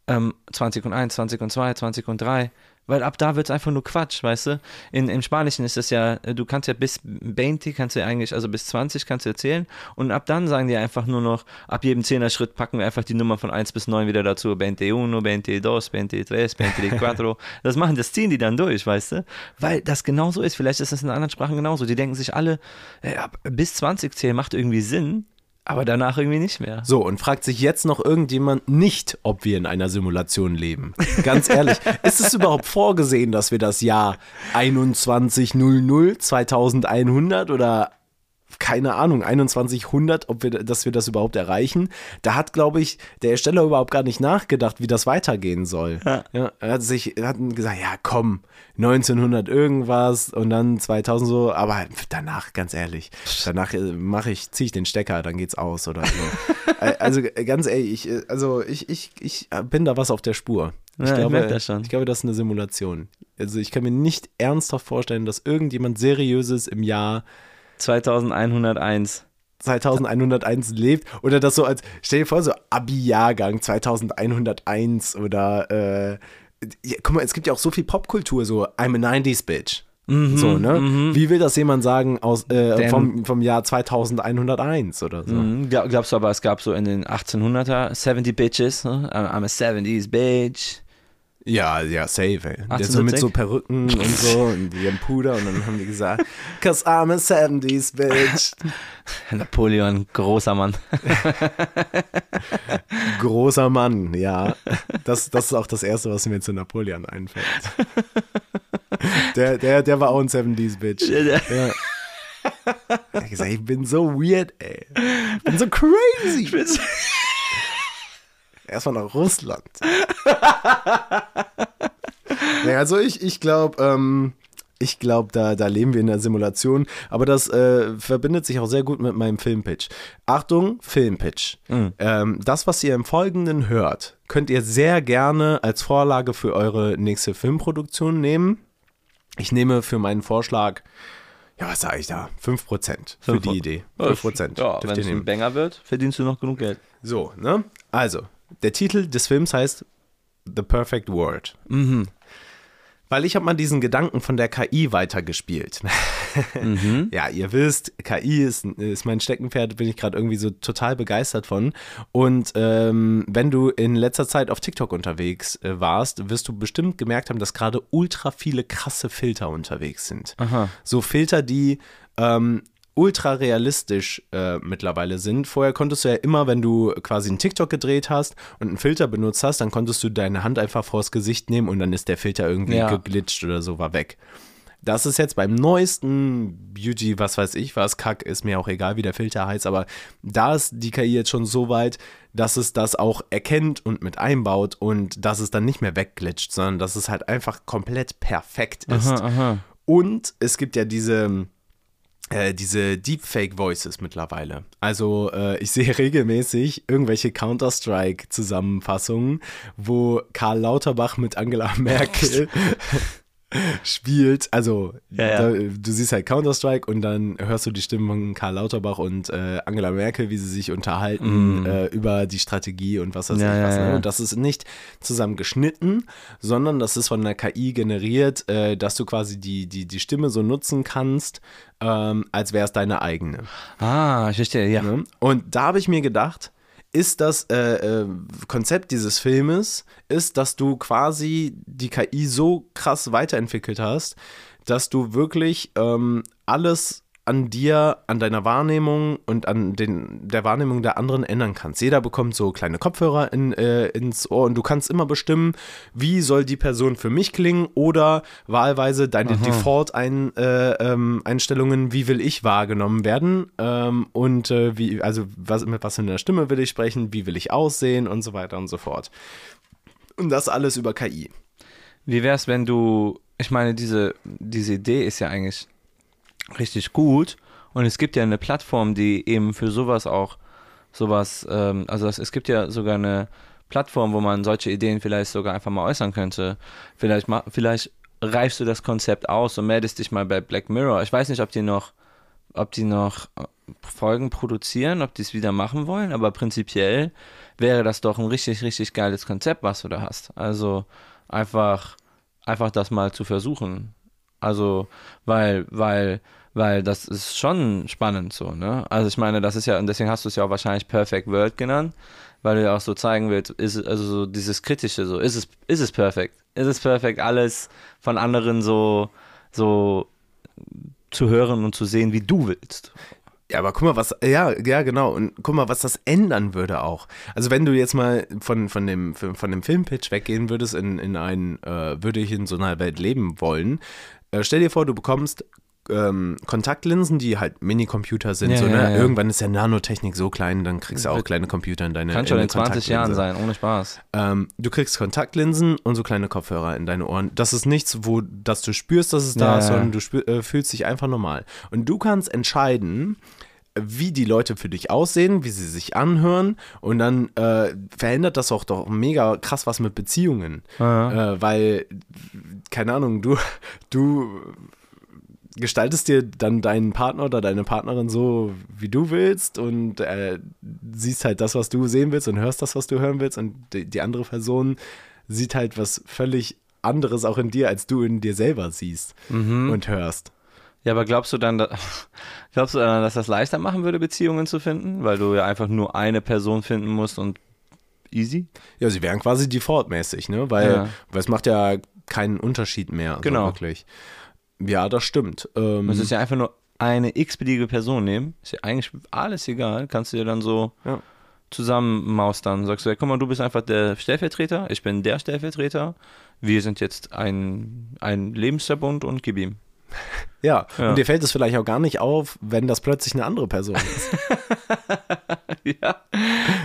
ähm, 20 und 1, 20 und 2, 20 und 3. Weil ab da wird es einfach nur Quatsch, weißt du? In, Im Spanischen ist das ja, äh, du kannst ja bis 20 kannst du ja eigentlich, also bis 20 kannst du erzählen und ab dann sagen die einfach nur noch, ab jedem 10er Schritt packen wir einfach die Nummer von 1 bis 9 wieder dazu, 21, 22, 23, 24. das machen, das ziehen die dann durch, weißt du? Weil das genauso ist, vielleicht ist das in anderen Sprachen genauso. Die denken sich alle, ja, bis 20 zählen macht irgendwie Sinn, aber danach irgendwie nicht mehr. So, und fragt sich jetzt noch irgendjemand nicht, ob wir in einer Simulation leben. Ganz ehrlich, ist es überhaupt vorgesehen, dass wir das Jahr 2100, 2100 oder keine Ahnung, 2100, ob wir, dass wir das überhaupt erreichen. Da hat, glaube ich, der Ersteller überhaupt gar nicht nachgedacht, wie das weitergehen soll. Ja. ja er hat sich, er hat gesagt, ja komm, 1900 irgendwas und dann 2000 so, aber danach, ganz ehrlich, danach äh, mache ich, ziehe ich den Stecker, dann geht's aus oder so. Äh, also ganz ehrlich, ich, äh, also ich, ich, ich bin da was auf der Spur. Ich, ja, glaube, ich, ich glaube, das ist eine Simulation. Also ich kann mir nicht ernsthaft vorstellen, dass irgendjemand Seriöses im Jahr 2101. 2101 lebt oder das so als, stell dir vor, so Abi-Jahrgang 2101 oder, äh, ja, guck mal, es gibt ja auch so viel Popkultur, so I'm a 90s Bitch. Mhm, so, ne? Mhm. Wie will das jemand sagen aus, äh, vom, vom Jahr 2101 oder so? Mhm, glaubst du aber, es gab so in den 1800er 70 Bitches, ne? I'm a 70s Bitch. Ja, ja, safe, ey. Der so mit so Perücken und so und die haben Puder und dann haben die gesagt, cause I'm a 70s bitch. Napoleon, großer Mann. großer Mann, ja. Das, das ist auch das Erste, was mir zu Napoleon einfällt. Der, der, der war auch ein 70s bitch. Ja. hat gesagt, ich bin so weird, ey. Ich bin so crazy. Ich bin so Erstmal nach Russland. naja, also ich, ich glaube, ähm, ich glaube, da, da leben wir in der Simulation. Aber das äh, verbindet sich auch sehr gut mit meinem Filmpitch. Achtung, Filmpitch. Mhm. Ähm, das, was ihr im Folgenden hört, könnt ihr sehr gerne als Vorlage für eure nächste Filmproduktion nehmen. Ich nehme für meinen Vorschlag, ja, was sage ich da? 5% für 5%. die Idee. 5%. Ja, wenn es ein Banger wird, verdienst du noch genug Geld. So, ne? Also, der Titel des Films heißt The Perfect World. Mhm. Weil ich habe mal diesen Gedanken von der KI weitergespielt. Mhm. Ja, ihr wisst, KI ist, ist mein Steckenpferd, bin ich gerade irgendwie so total begeistert von. Und ähm, wenn du in letzter Zeit auf TikTok unterwegs äh, warst, wirst du bestimmt gemerkt haben, dass gerade ultra viele krasse Filter unterwegs sind. Aha. So Filter, die ähm, ultra realistisch äh, mittlerweile sind. Vorher konntest du ja immer, wenn du quasi einen TikTok gedreht hast und einen Filter benutzt hast, dann konntest du deine Hand einfach vors Gesicht nehmen und dann ist der Filter irgendwie ja. geglitscht oder so, war weg. Das ist jetzt beim neuesten Beauty, was weiß ich, was Kack, ist mir auch egal, wie der Filter heißt, aber da ist die KI jetzt schon so weit, dass es das auch erkennt und mit einbaut und dass es dann nicht mehr wegglitscht, sondern dass es halt einfach komplett perfekt ist. Aha, aha. Und es gibt ja diese, äh, diese Deepfake-Voices mittlerweile. Also äh, ich sehe regelmäßig irgendwelche Counter-Strike-Zusammenfassungen, wo Karl Lauterbach mit Angela Merkel spielt. Also ja, ja. Da, du siehst halt Counter-Strike und dann hörst du die Stimmen von Karl Lauterbach und äh, Angela Merkel, wie sie sich unterhalten mm. äh, über die Strategie und was weiß ja, was. Ne? Und das ist nicht zusammen geschnitten, sondern das ist von der KI generiert, äh, dass du quasi die, die, die Stimme so nutzen kannst, ähm, als wäre es deine eigene. Ah, ich verstehe, ja. Ne? Und da habe ich mir gedacht, ist das äh, äh, Konzept dieses Filmes, ist, dass du quasi die KI so krass weiterentwickelt hast, dass du wirklich ähm, alles an dir, an deiner Wahrnehmung und an den, der Wahrnehmung der anderen ändern kannst. Jeder bekommt so kleine Kopfhörer in, äh, ins Ohr und du kannst immer bestimmen, wie soll die Person für mich klingen oder wahlweise deine Default-Einstellungen, äh, ähm, wie will ich wahrgenommen werden ähm, und äh, wie, also was, mit was in der Stimme will ich sprechen, wie will ich aussehen und so weiter und so fort. Und das alles über KI. Wie wäre es, wenn du, ich meine, diese, diese Idee ist ja eigentlich richtig gut. Und es gibt ja eine Plattform, die eben für sowas auch sowas, ähm, also es, es gibt ja sogar eine Plattform, wo man solche Ideen vielleicht sogar einfach mal äußern könnte. Vielleicht, vielleicht reifst du das Konzept aus und meldest dich mal bei Black Mirror. Ich weiß nicht, ob die noch, ob die noch äh, Folgen produzieren, ob die es wieder machen wollen, aber prinzipiell wäre das doch ein richtig, richtig geiles Konzept, was du da hast. Also einfach einfach das mal zu versuchen. Also, weil, weil, weil das ist schon spannend so, ne? Also ich meine, das ist ja, und deswegen hast du es ja auch wahrscheinlich Perfect World genannt, weil du ja auch so zeigen willst, ist also so dieses Kritische, so, ist es, ist es perfekt? Ist es perfekt, alles von anderen so, so zu hören und zu sehen, wie du willst? Ja, aber guck mal, was, ja, ja, genau. Und guck mal, was das ändern würde auch. Also wenn du jetzt mal von, von, dem, von dem Filmpitch weggehen würdest in, in ein, äh, würde ich in so einer Welt leben wollen, äh, stell dir vor, du bekommst ähm, Kontaktlinsen, die halt Minicomputer sind. Ja, so, ne? ja, ja. Irgendwann ist ja Nanotechnik so klein, dann kriegst du auch kleine Computer in deine Kann schon in in 20 Jahren sein, ohne Spaß. Ähm, du kriegst Kontaktlinsen und so kleine Kopfhörer in deine Ohren. Das ist nichts, wo dass du spürst, dass es da ist, sondern du spür, äh, fühlst dich einfach normal. Und du kannst entscheiden, wie die Leute für dich aussehen, wie sie sich anhören. Und dann äh, verändert das auch doch mega krass was mit Beziehungen. Äh, weil, keine Ahnung, du, du gestaltest dir dann deinen Partner oder deine Partnerin so, wie du willst. Und äh, siehst halt das, was du sehen willst und hörst das, was du hören willst. Und die, die andere Person sieht halt was völlig anderes auch in dir, als du in dir selber siehst und hörst. Ja, aber glaubst du dann, da- glaubst du dann, dass das leichter machen würde, Beziehungen zu finden? Weil du ja einfach nur eine Person finden musst und easy? Ja, sie wären quasi defaultmäßig, ne? Weil, Ja. weil es macht ja keinen Unterschied mehr. Genau. So wirklich. Ja, das stimmt. Ähm, Es ist ja einfach nur eine x-beliebige Person nehmen. Ist ja eigentlich alles egal. Kannst du dir dann so Ja. zusammenmaustern. Sagst du, ja, guck mal, du bist einfach der Stellvertreter, ich bin der Stellvertreter. Wir sind jetzt ein, ein Lebensverbund und gib ihm. Ja. Ja. und dir fällt es vielleicht auch gar nicht auf, wenn das plötzlich eine andere Person ist. ja.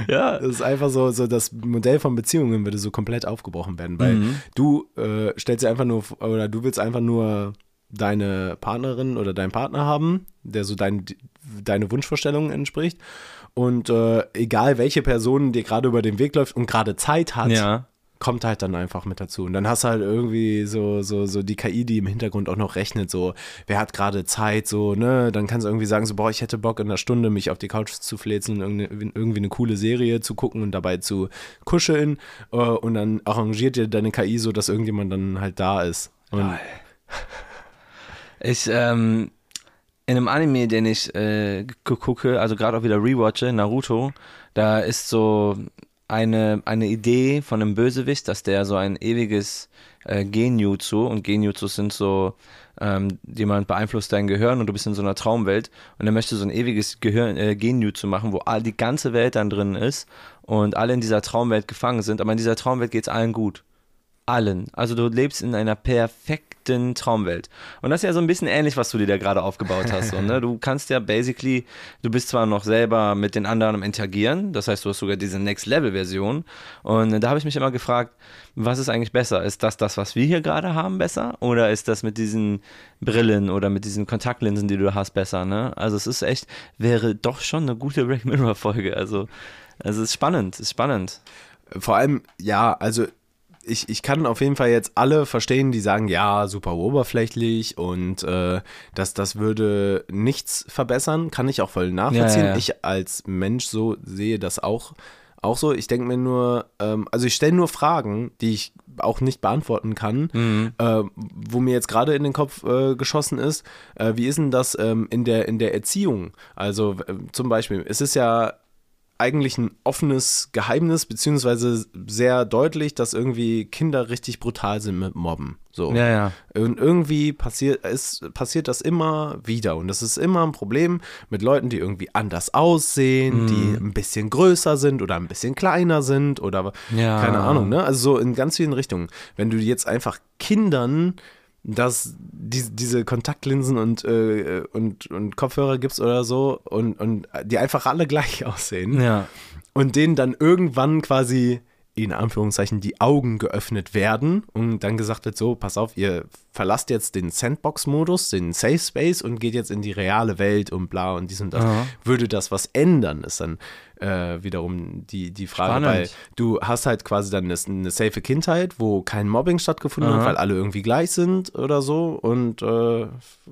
Ja. Das ist einfach so, so das Modell von Beziehungen würde so komplett aufgebrochen werden, weil Mhm. du äh, stellst dir einfach nur, oder du willst einfach nur deine Partnerin oder deinen Partner haben, der so dein, deine Wunschvorstellungen entspricht. Und äh, egal welche Person dir gerade über den Weg läuft und gerade Zeit hat, Ja. Kommt halt dann einfach mit dazu. Und dann hast du halt irgendwie so, so, so die KI, die im Hintergrund auch noch rechnet, so, wer hat gerade Zeit, so, ne? Dann kannst du irgendwie sagen, so, boah, ich hätte Bock in einer Stunde mich auf die Couch zu fläzen und irgendwie, irgendwie eine coole Serie zu gucken und dabei zu kuscheln. Äh, und dann arrangiert dir deine KI so, dass irgendjemand dann halt da ist. Und Ich, ähm, in einem Anime, den ich äh, gu- gucke, also gerade auch wieder rewatche, Naruto, da ist so eine, eine Idee von einem Bösewicht, dass der so ein ewiges äh, Genjutsu und Genjutsus sind so, ähm, jemand beeinflusst dein Gehirn und du bist in so einer Traumwelt und er möchte so ein ewiges Gehirn, äh, Genjutsu machen, wo all die ganze Welt dann drin ist und alle in dieser Traumwelt gefangen sind, aber in dieser Traumwelt geht es allen gut allen. Also du lebst in einer perfekten Traumwelt. Und das ist ja so ein bisschen ähnlich, was du dir da gerade aufgebaut hast. So, ne? Du kannst ja basically, du bist zwar noch selber mit den anderen am Interagieren, das heißt, du hast sogar diese Next-Level-Version. Und da habe ich mich immer gefragt, was ist eigentlich besser? Ist das das, was wir hier gerade haben, besser? Oder ist das mit diesen Brillen oder mit diesen Kontaktlinsen, die du hast, besser? Ne? Also es ist echt, wäre doch schon eine gute Black Mirror-Folge. Also, also es ist spannend, es ist spannend. vor allem, ja, also ich, ich kann auf jeden Fall jetzt alle verstehen, die sagen, ja, super oberflächlich und äh, das, das würde nichts verbessern, kann ich auch voll nachvollziehen. Ja, ja, ja. Ich als Mensch so sehe das auch, auch so. Ich denke mir nur, ähm, also ich stelle nur Fragen, die ich auch nicht beantworten kann, Mhm. äh, wo mir jetzt gerade in den Kopf äh, geschossen ist, äh, wie ist denn das ähm, in, der, in der Erziehung? Also zum Beispiel, es ist ja eigentlich ein offenes Geheimnis, beziehungsweise sehr deutlich, dass irgendwie Kinder richtig brutal sind mit Mobben. So. Ja, ja. Und irgendwie passiert, es, passiert das immer wieder. Und das ist immer ein Problem mit Leuten, die irgendwie anders aussehen, die ein bisschen größer sind oder ein bisschen kleiner sind oder Ja. keine Ahnung, ne? Also so in ganz vielen Richtungen. Wenn du jetzt einfach Kindern dass die, diese Kontaktlinsen und, äh, und, und Kopfhörer gibst oder so und, und die einfach alle gleich aussehen Ja. und denen dann irgendwann quasi in Anführungszeichen die Augen geöffnet werden und dann gesagt wird, so, pass auf, ihr verlasst jetzt den Sandbox-Modus, den Safe Space und geht jetzt in die reale Welt und bla und dies und das. Aha. Würde das was ändern? Ist dann, äh, wiederum die, die Frage, Spannend. weil du hast halt quasi dann eine, eine safe Kindheit, wo kein Mobbing stattgefunden Aha. hat, weil alle irgendwie gleich sind oder so und äh,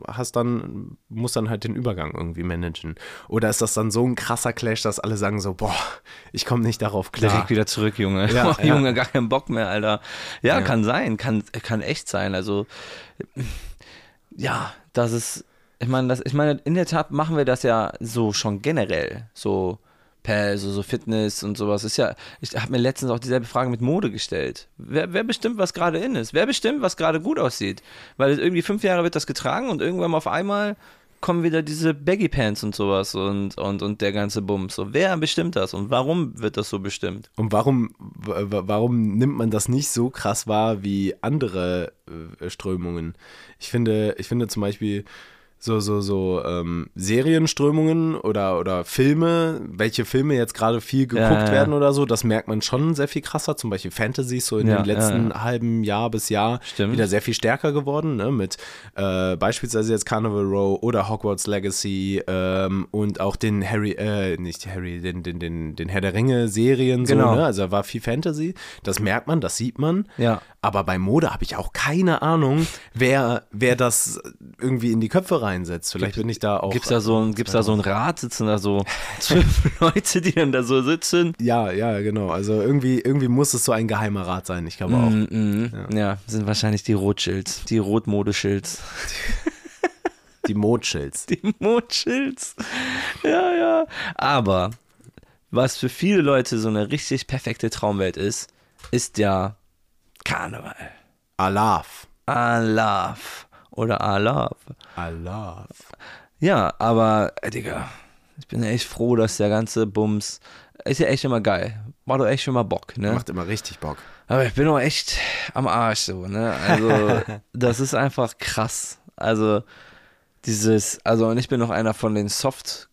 hast dann, musst dann halt den Übergang irgendwie managen. Oder ist das dann so ein krasser Clash, dass alle sagen so, boah, ich komme nicht darauf klar. Direkt wieder zurück, Junge. Ja, oh, Junge, gar keinen Bock mehr, Alter. Ja, ja, kann sein, kann, kann echt sein. Also, ja, das ist, ich meine, das, ich meine, in der Tat machen wir das ja so schon generell. So per so, so Fitness und sowas. Ist ja, ich habe mir letztens auch dieselbe Frage mit Mode gestellt. Wer, wer bestimmt, was gerade in ist? Wer bestimmt, was gerade gut aussieht? Weil irgendwie fünf Jahre wird das getragen und irgendwann auf einmal kommen wieder diese Baggy Pants und sowas und, und, und der ganze Bums. So, wer bestimmt das und warum wird das so bestimmt? Und warum, warum nimmt man das nicht so krass wahr wie andere äh, Strömungen? Ich finde, ich finde zum Beispiel, so, so, so ähm, Serienströmungen oder, oder Filme, welche Filme jetzt gerade viel geguckt ja, ja. werden oder so, das merkt man schon sehr viel krasser. Zum Beispiel Fantasy so in ja, den letzten halben Jahr bis Jahr Stimmt. wieder sehr viel stärker geworden, ne? mit äh, beispielsweise jetzt Carnival Row oder Hogwarts Legacy ähm, und auch den Harry, äh, nicht Harry, den, den, den, den Herr der Ringe Serien, so, genau. ne? also da war viel Fantasy. Das merkt man, das sieht man. Ja. Aber bei Mode habe ich auch keine Ahnung, wer, wer das irgendwie in die Köpfe reinsetzt. Vielleicht gibt, bin ich da auch. Gibt es da, so ein, gibt's da so ein Rat? Sitzen da so zwölf Leute, die dann da so sitzen? Ja, ja, genau. Also irgendwie, irgendwie muss es so ein geheimer Rat sein. Ich glaube auch. Mm, mm, ja. ja. sind wahrscheinlich die Rotschilds, die Rotmodeschilds. Die Modschilds. Die Modschilds. Ja, ja. Aber was für viele Leute so eine richtig perfekte Traumwelt ist, ist ja Karneval. Alaf. Alaf. Oder Alaf. Alaf. Ja, aber, äh, Digga, ich bin echt froh, dass der ganze Bums ist ja echt immer geil. Macht doch echt schon mal Bock, ne? Macht immer richtig Bock. Aber ich bin auch echt am Arsch so, ne? Also, das ist einfach krass. Also, dieses, also, und ich bin noch einer von den Soft-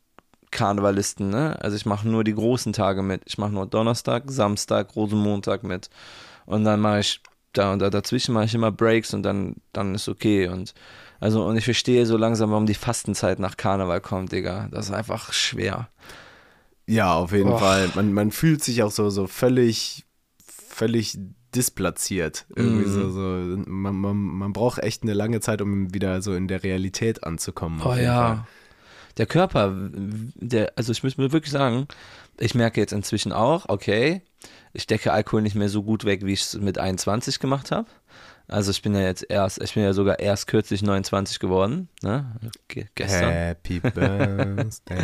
Karnevalisten, ne? Also ich mache nur die großen Tage mit. Ich mache nur Donnerstag, Samstag, Rosenmontag mit. Und dann mache ich da und da dazwischen mache ich immer Breaks und dann, dann ist okay. Und also, und ich verstehe so langsam, warum die Fastenzeit nach Karneval kommt, Digga. Das ist einfach schwer. Ja, auf jeden Och. Fall. Man, man fühlt sich auch so, so völlig, völlig displatziert. Irgendwie mm. so, so man, man, man braucht echt eine lange Zeit, um wieder so in der Realität anzukommen. Oh ja. Fall. Der Körper, der, also ich muss mir wirklich sagen, ich merke jetzt inzwischen auch, okay, ich decke Alkohol nicht mehr so gut weg, wie ich es mit 21 gemacht habe. Also ich bin ja jetzt erst, ich bin ja sogar erst kürzlich 29 geworden, ne? Ge gestern. Happy Birthday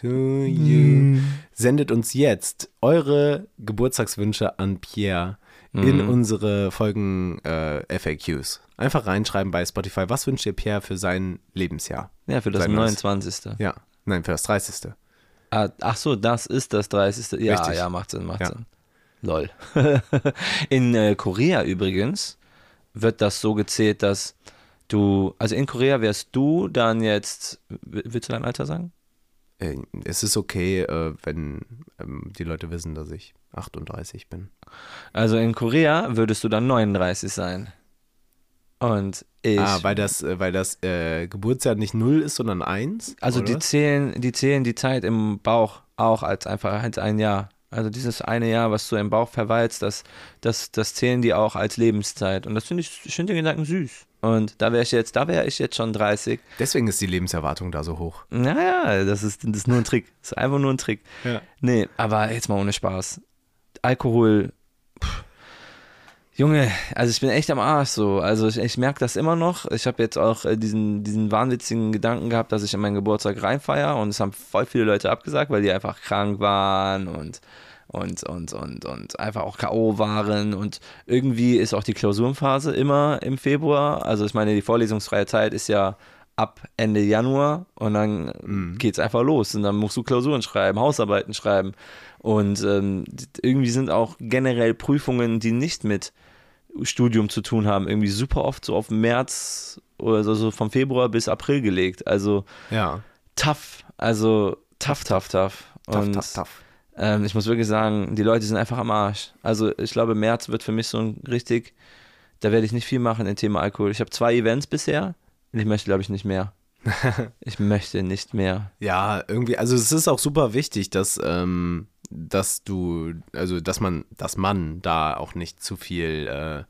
to you. Sendet uns jetzt eure Geburtstagswünsche an Pierre in mhm. unsere Folgen äh, FAQs. Einfach reinschreiben bei Spotify, was wünscht ihr Pierre für sein Lebensjahr? Ja, für das sein 29. Ja, nein, für das 30. Ah, ach so, das ist das 30. Ja, Richtig. ja, macht Sinn, macht ja. Sinn. Lol. in äh, Korea übrigens wird das so gezählt, dass du, also in Korea wärst du dann jetzt, willst du dein Alter sagen? Äh, es ist okay, äh, wenn ähm, die Leute wissen, dass ich 38 bin. Also in Korea würdest du dann 39 sein. Und ich. Ah, weil das, äh, weil das äh, Geburtsjahr nicht 0 ist, sondern 1? Also die zählen, die zählen die Zeit im Bauch auch als einfach als ein Jahr. Also dieses eine Jahr, was du im Bauch verweilst, das, das, das zählen die auch als Lebenszeit. Und das finde ich, ich find den Gedanken süß. Und da wäre ich jetzt, da wäre ich jetzt schon 30. Deswegen ist die Lebenserwartung da so hoch. Naja, das ist, das ist nur ein Trick. Das ist einfach nur ein Trick. Ja. Nee, aber jetzt mal ohne Spaß. Alkohol. Junge, also ich bin echt am Arsch so. Also ich, ich merke das immer noch. Ich habe jetzt auch äh, diesen, diesen wahnwitzigen Gedanken gehabt, dass ich an meinen Geburtstag reinfeiere und es haben voll viele Leute abgesagt, weil die einfach krank waren und und, und, und, und einfach auch K.O. waren. Und irgendwie ist auch die Klausurenphase immer im Februar. Also ich meine, die vorlesungsfreie Zeit ist ja ab Ende Januar und dann mhm. geht es einfach los. Und dann musst du Klausuren schreiben, Hausarbeiten schreiben. Und ähm, irgendwie sind auch generell Prüfungen, die nicht mit Studium zu tun haben, irgendwie super oft so auf März oder so, so vom Februar bis April gelegt. Also ja. tough. Also tough, tough, tough. Und tough, tough, tough. Ähm, ich muss wirklich sagen, die Leute sind einfach am Arsch. Also ich glaube, März wird für mich so ein richtig, da werde ich nicht viel machen im Thema Alkohol. Ich habe zwei Events bisher und ich möchte, glaube ich, nicht mehr. ich möchte nicht mehr. Ja, irgendwie, also es ist auch super wichtig, dass, ähm, dass du, also dass man, dass man da auch nicht zu viel äh,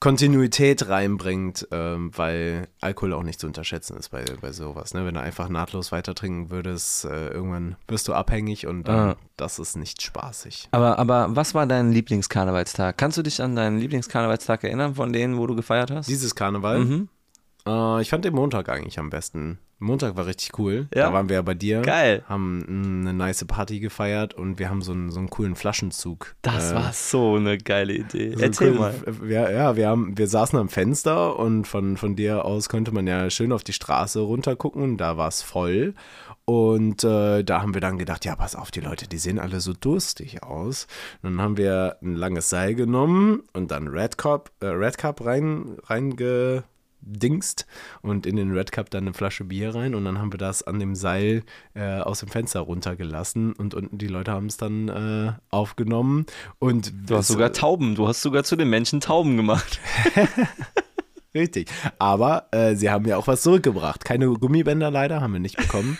Kontinuität reinbringt, ähm, weil Alkohol auch nicht zu unterschätzen ist bei, bei sowas. Ne? Wenn du einfach nahtlos weiter trinken würdest, äh, irgendwann wirst du abhängig und dann, Ah. das ist nicht spaßig. Aber, aber was war dein Lieblingskarnevalstag? Kannst du dich an deinen Lieblingskarnevalstag erinnern, von denen, wo du gefeiert hast? Dieses Karneval, Mhm. äh, ich fand den Montag eigentlich am besten. Montag war richtig cool. Ja. Da waren wir ja bei dir. Geil. Haben mm, eine nice Party gefeiert und wir haben so einen, so einen coolen Flaschenzug. Das äh, war so eine geile Idee. So Erzähl cool. mal. Wir, ja, wir, haben, wir saßen am Fenster und von, von dir aus konnte man ja schön auf die Straße runter gucken. Da war es voll. Und äh, da haben wir dann gedacht, ja, pass auf, die Leute, die sehen alle so durstig aus. Und dann haben wir ein langes Seil genommen und dann Red Cup, äh, Red Cup rein, reingedingst und in den Red Cup dann eine Flasche Bier rein und dann haben wir das an dem Seil äh, aus dem Fenster runtergelassen und unten die Leute haben es dann äh, aufgenommen und Du hast sogar Tauben. Du hast sogar zu den Menschen Tauben gemacht. Richtig. Aber äh, sie haben ja auch was zurückgebracht. Keine Gummibänder leider, haben wir nicht bekommen.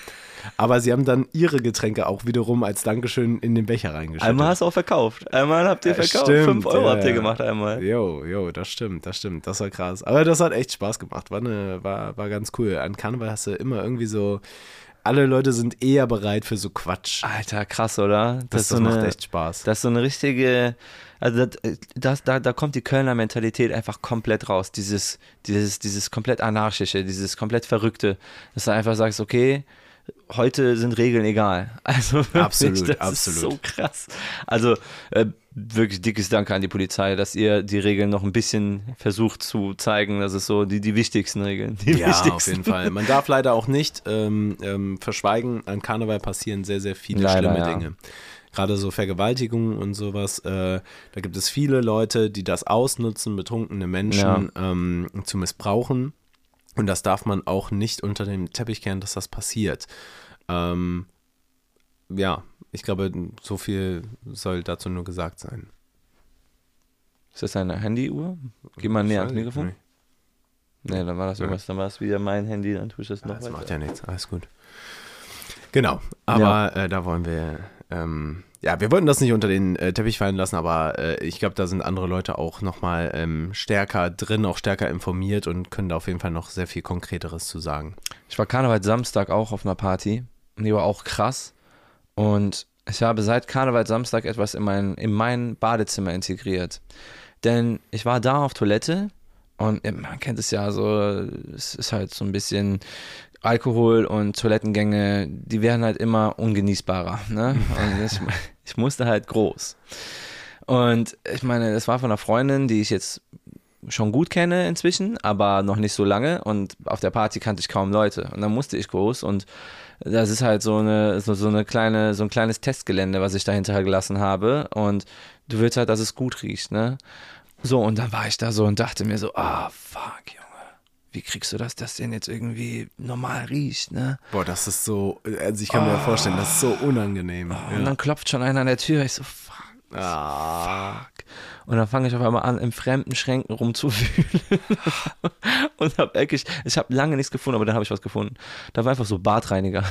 Aber sie haben dann ihre Getränke auch wiederum als Dankeschön in den Becher reingeschüttet. Einmal hast du auch verkauft. Einmal habt ihr Ja, verkauft. stimmt, Fünf Euro ja, habt ihr gemacht einmal. Jo, jo, das stimmt, das stimmt. Das war krass. Aber das hat echt Spaß gemacht. War, eine, war, war ganz cool. An Karneval hast du immer irgendwie so. Alle Leute sind eher bereit für so Quatsch. Alter, krass, oder? Das, ist das so macht eine, echt Spaß. Das ist so eine richtige, also das, das, da, da kommt die Kölner Mentalität einfach komplett raus. Dieses, dieses, dieses komplett anarchische, dieses komplett verrückte, dass du einfach sagst, okay, heute sind Regeln egal. Also wirklich, Absolut, das absolut. ist so krass. Also äh, wirklich dickes Dank an die Polizei, dass ihr die Regeln noch ein bisschen versucht zu zeigen. Das ist so die, die wichtigsten Regeln. Die Ja, wichtigsten. auf jeden Fall. Man darf leider auch nicht ähm, ähm, verschweigen, an Karneval passieren sehr, sehr viele Leider, schlimme ja. Dinge. Gerade so Vergewaltigungen und sowas, äh, da gibt es viele Leute, die das ausnutzen, betrunkene Menschen ähm, zu missbrauchen. Und das darf man auch nicht unter dem Teppich kehren, dass das passiert. Ähm, ja, ich glaube, so viel soll dazu nur gesagt sein. Ist das deine Handyuhr? Geh mal näher ans Mikrofon. nicht. Nee, dann war das irgendwas, dann war es wieder mein Handy, dann tue ich das noch Das weiter. macht ja nichts, alles gut. Genau, aber äh, da wollen wir, ähm, ja, wir wollten das nicht unter den äh, Teppich fallen lassen, aber äh, ich glaube, da sind andere Leute auch nochmal ähm, stärker drin, auch stärker informiert und können da auf jeden Fall noch sehr viel Konkreteres zu sagen. Ich war Karneval Samstag auch auf einer Party und die war auch krass. Und ich habe seit Karneval Samstag etwas in mein, in mein Badezimmer integriert. Denn ich war da auf Toilette und man kennt es ja so, es ist halt so ein bisschen Alkohol und Toilettengänge, die werden halt immer ungenießbarer. Ne? Und ich, ich musste halt groß. Und ich meine, das war von einer Freundin, die ich jetzt schon gut kenne inzwischen, aber noch nicht so lange. Und auf der Party kannte ich kaum Leute. Und dann musste ich groß und das ist halt so eine, so, so eine kleine, so ein kleines Testgelände, was ich dahinter gelassen habe. Und du willst halt, dass es gut riecht, ne? So, und dann war ich da so und dachte mir so, ah, fuck, Junge. Wie kriegst du das, dass denn jetzt irgendwie normal riecht, ne? Boah, das ist so, also ich kann mir vorstellen, das ist so unangenehm. Und Ja. dann klopft schon einer an der Tür. Ich so, fuck. Ah, Und dann fange ich auf einmal an, in fremden Schränken rumzuwühlen. und hab wirklich, ich habe lange nichts gefunden, aber dann habe ich was gefunden. Da war einfach so Badreiniger.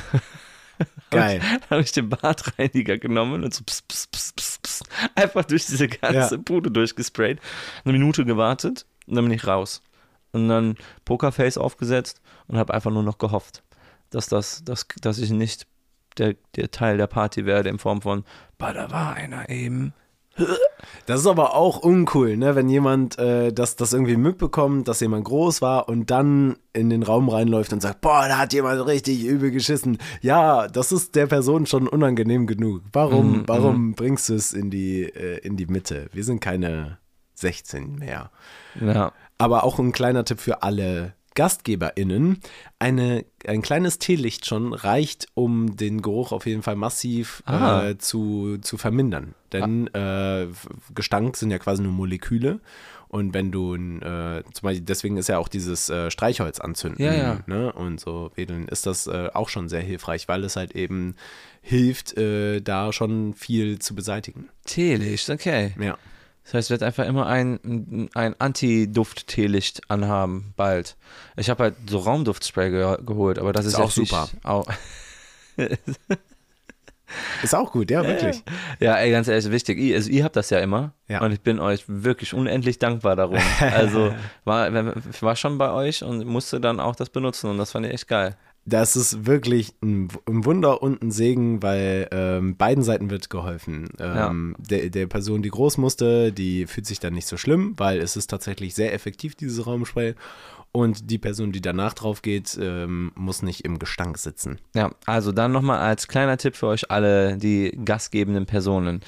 geil. Dann habe ich den Badreiniger genommen und so pss, pss, pss, pss, pss, einfach durch diese ganze Ja. Bude durchgesprayt. Eine Minute gewartet und dann bin ich raus. Und dann Pokerface aufgesetzt und habe einfach nur noch gehofft, dass, das, dass, dass ich nicht der, der Teil der Party werde in Form von, bah, da war einer eben. Das ist aber auch uncool, ne? wenn jemand äh, das, das irgendwie mitbekommt, dass jemand groß war und dann in den Raum reinläuft und sagt, boah, da hat jemand richtig übel geschissen. Ja, das ist der Person schon unangenehm genug. Warum, Mhm, warum bringst du es in die, äh, in die Mitte? Wir sind keine 16 mehr. Ja, Aber auch ein kleiner Tipp für alle GastgeberInnen. Eine, ein kleines Teelicht schon reicht, um den Geruch auf jeden Fall massiv Ah. äh, zu, zu vermindern. Denn äh, F- Gestank sind ja quasi nur Moleküle. Und wenn du, äh, zum Beispiel, deswegen ist ja auch dieses äh, Streichholz anzünden Ja, ja. Ne? und so wedeln, ist das äh, auch schon sehr hilfreich, weil es halt eben hilft, äh, da schon viel zu beseitigen. Teelicht, okay. Ja. Das heißt, ich werde einfach immer ein, ein Anti-Duft-Teelicht anhaben, bald. Ich habe halt so Raumduftspray ge geholt, aber das ist, Ist auch super. Au. Ist auch gut, ja, wirklich. Ja, ey, ganz ehrlich, wichtig. Ihr, also ihr habt das ja immer Ja. und ich bin euch wirklich unendlich dankbar darum. Also war, ich war schon bei euch und musste dann auch das benutzen und das fand ich echt geil. Das ist wirklich ein, ein Wunder und ein Segen, weil ähm, beiden Seiten wird geholfen. Ähm, der, der Person, die groß musste, die fühlt sich dann nicht so schlimm, weil es ist tatsächlich sehr effektiv, dieses Raumspray. Und die Person, die danach drauf geht, ähm, muss nicht im Gestank sitzen. Ja, also dann nochmal als kleiner Tipp für euch alle, die gastgebenden Personen.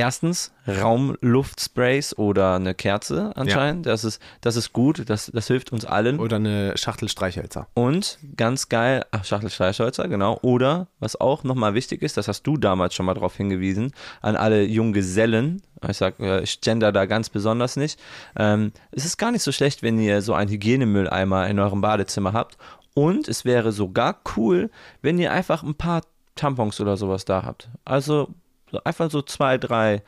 Erstens Raumluftsprays oder eine Kerze anscheinend. Das, ist, das ist gut, das, das hilft uns allen. Oder eine Schachtel Streichhölzer. Und ganz geil, ach, Schachtel Streichhölzer, genau. Oder, was auch nochmal wichtig ist, das hast du damals schon mal darauf hingewiesen, an alle Junggesellen, ich sag, äh, ich gender da ganz besonders nicht, ähm, es ist gar nicht so schlecht, wenn ihr so einen Hygienemülleimer in eurem Badezimmer habt. Und es wäre sogar cool, wenn ihr einfach ein paar Tampons oder sowas da habt. Also so einfach so zwei, drei,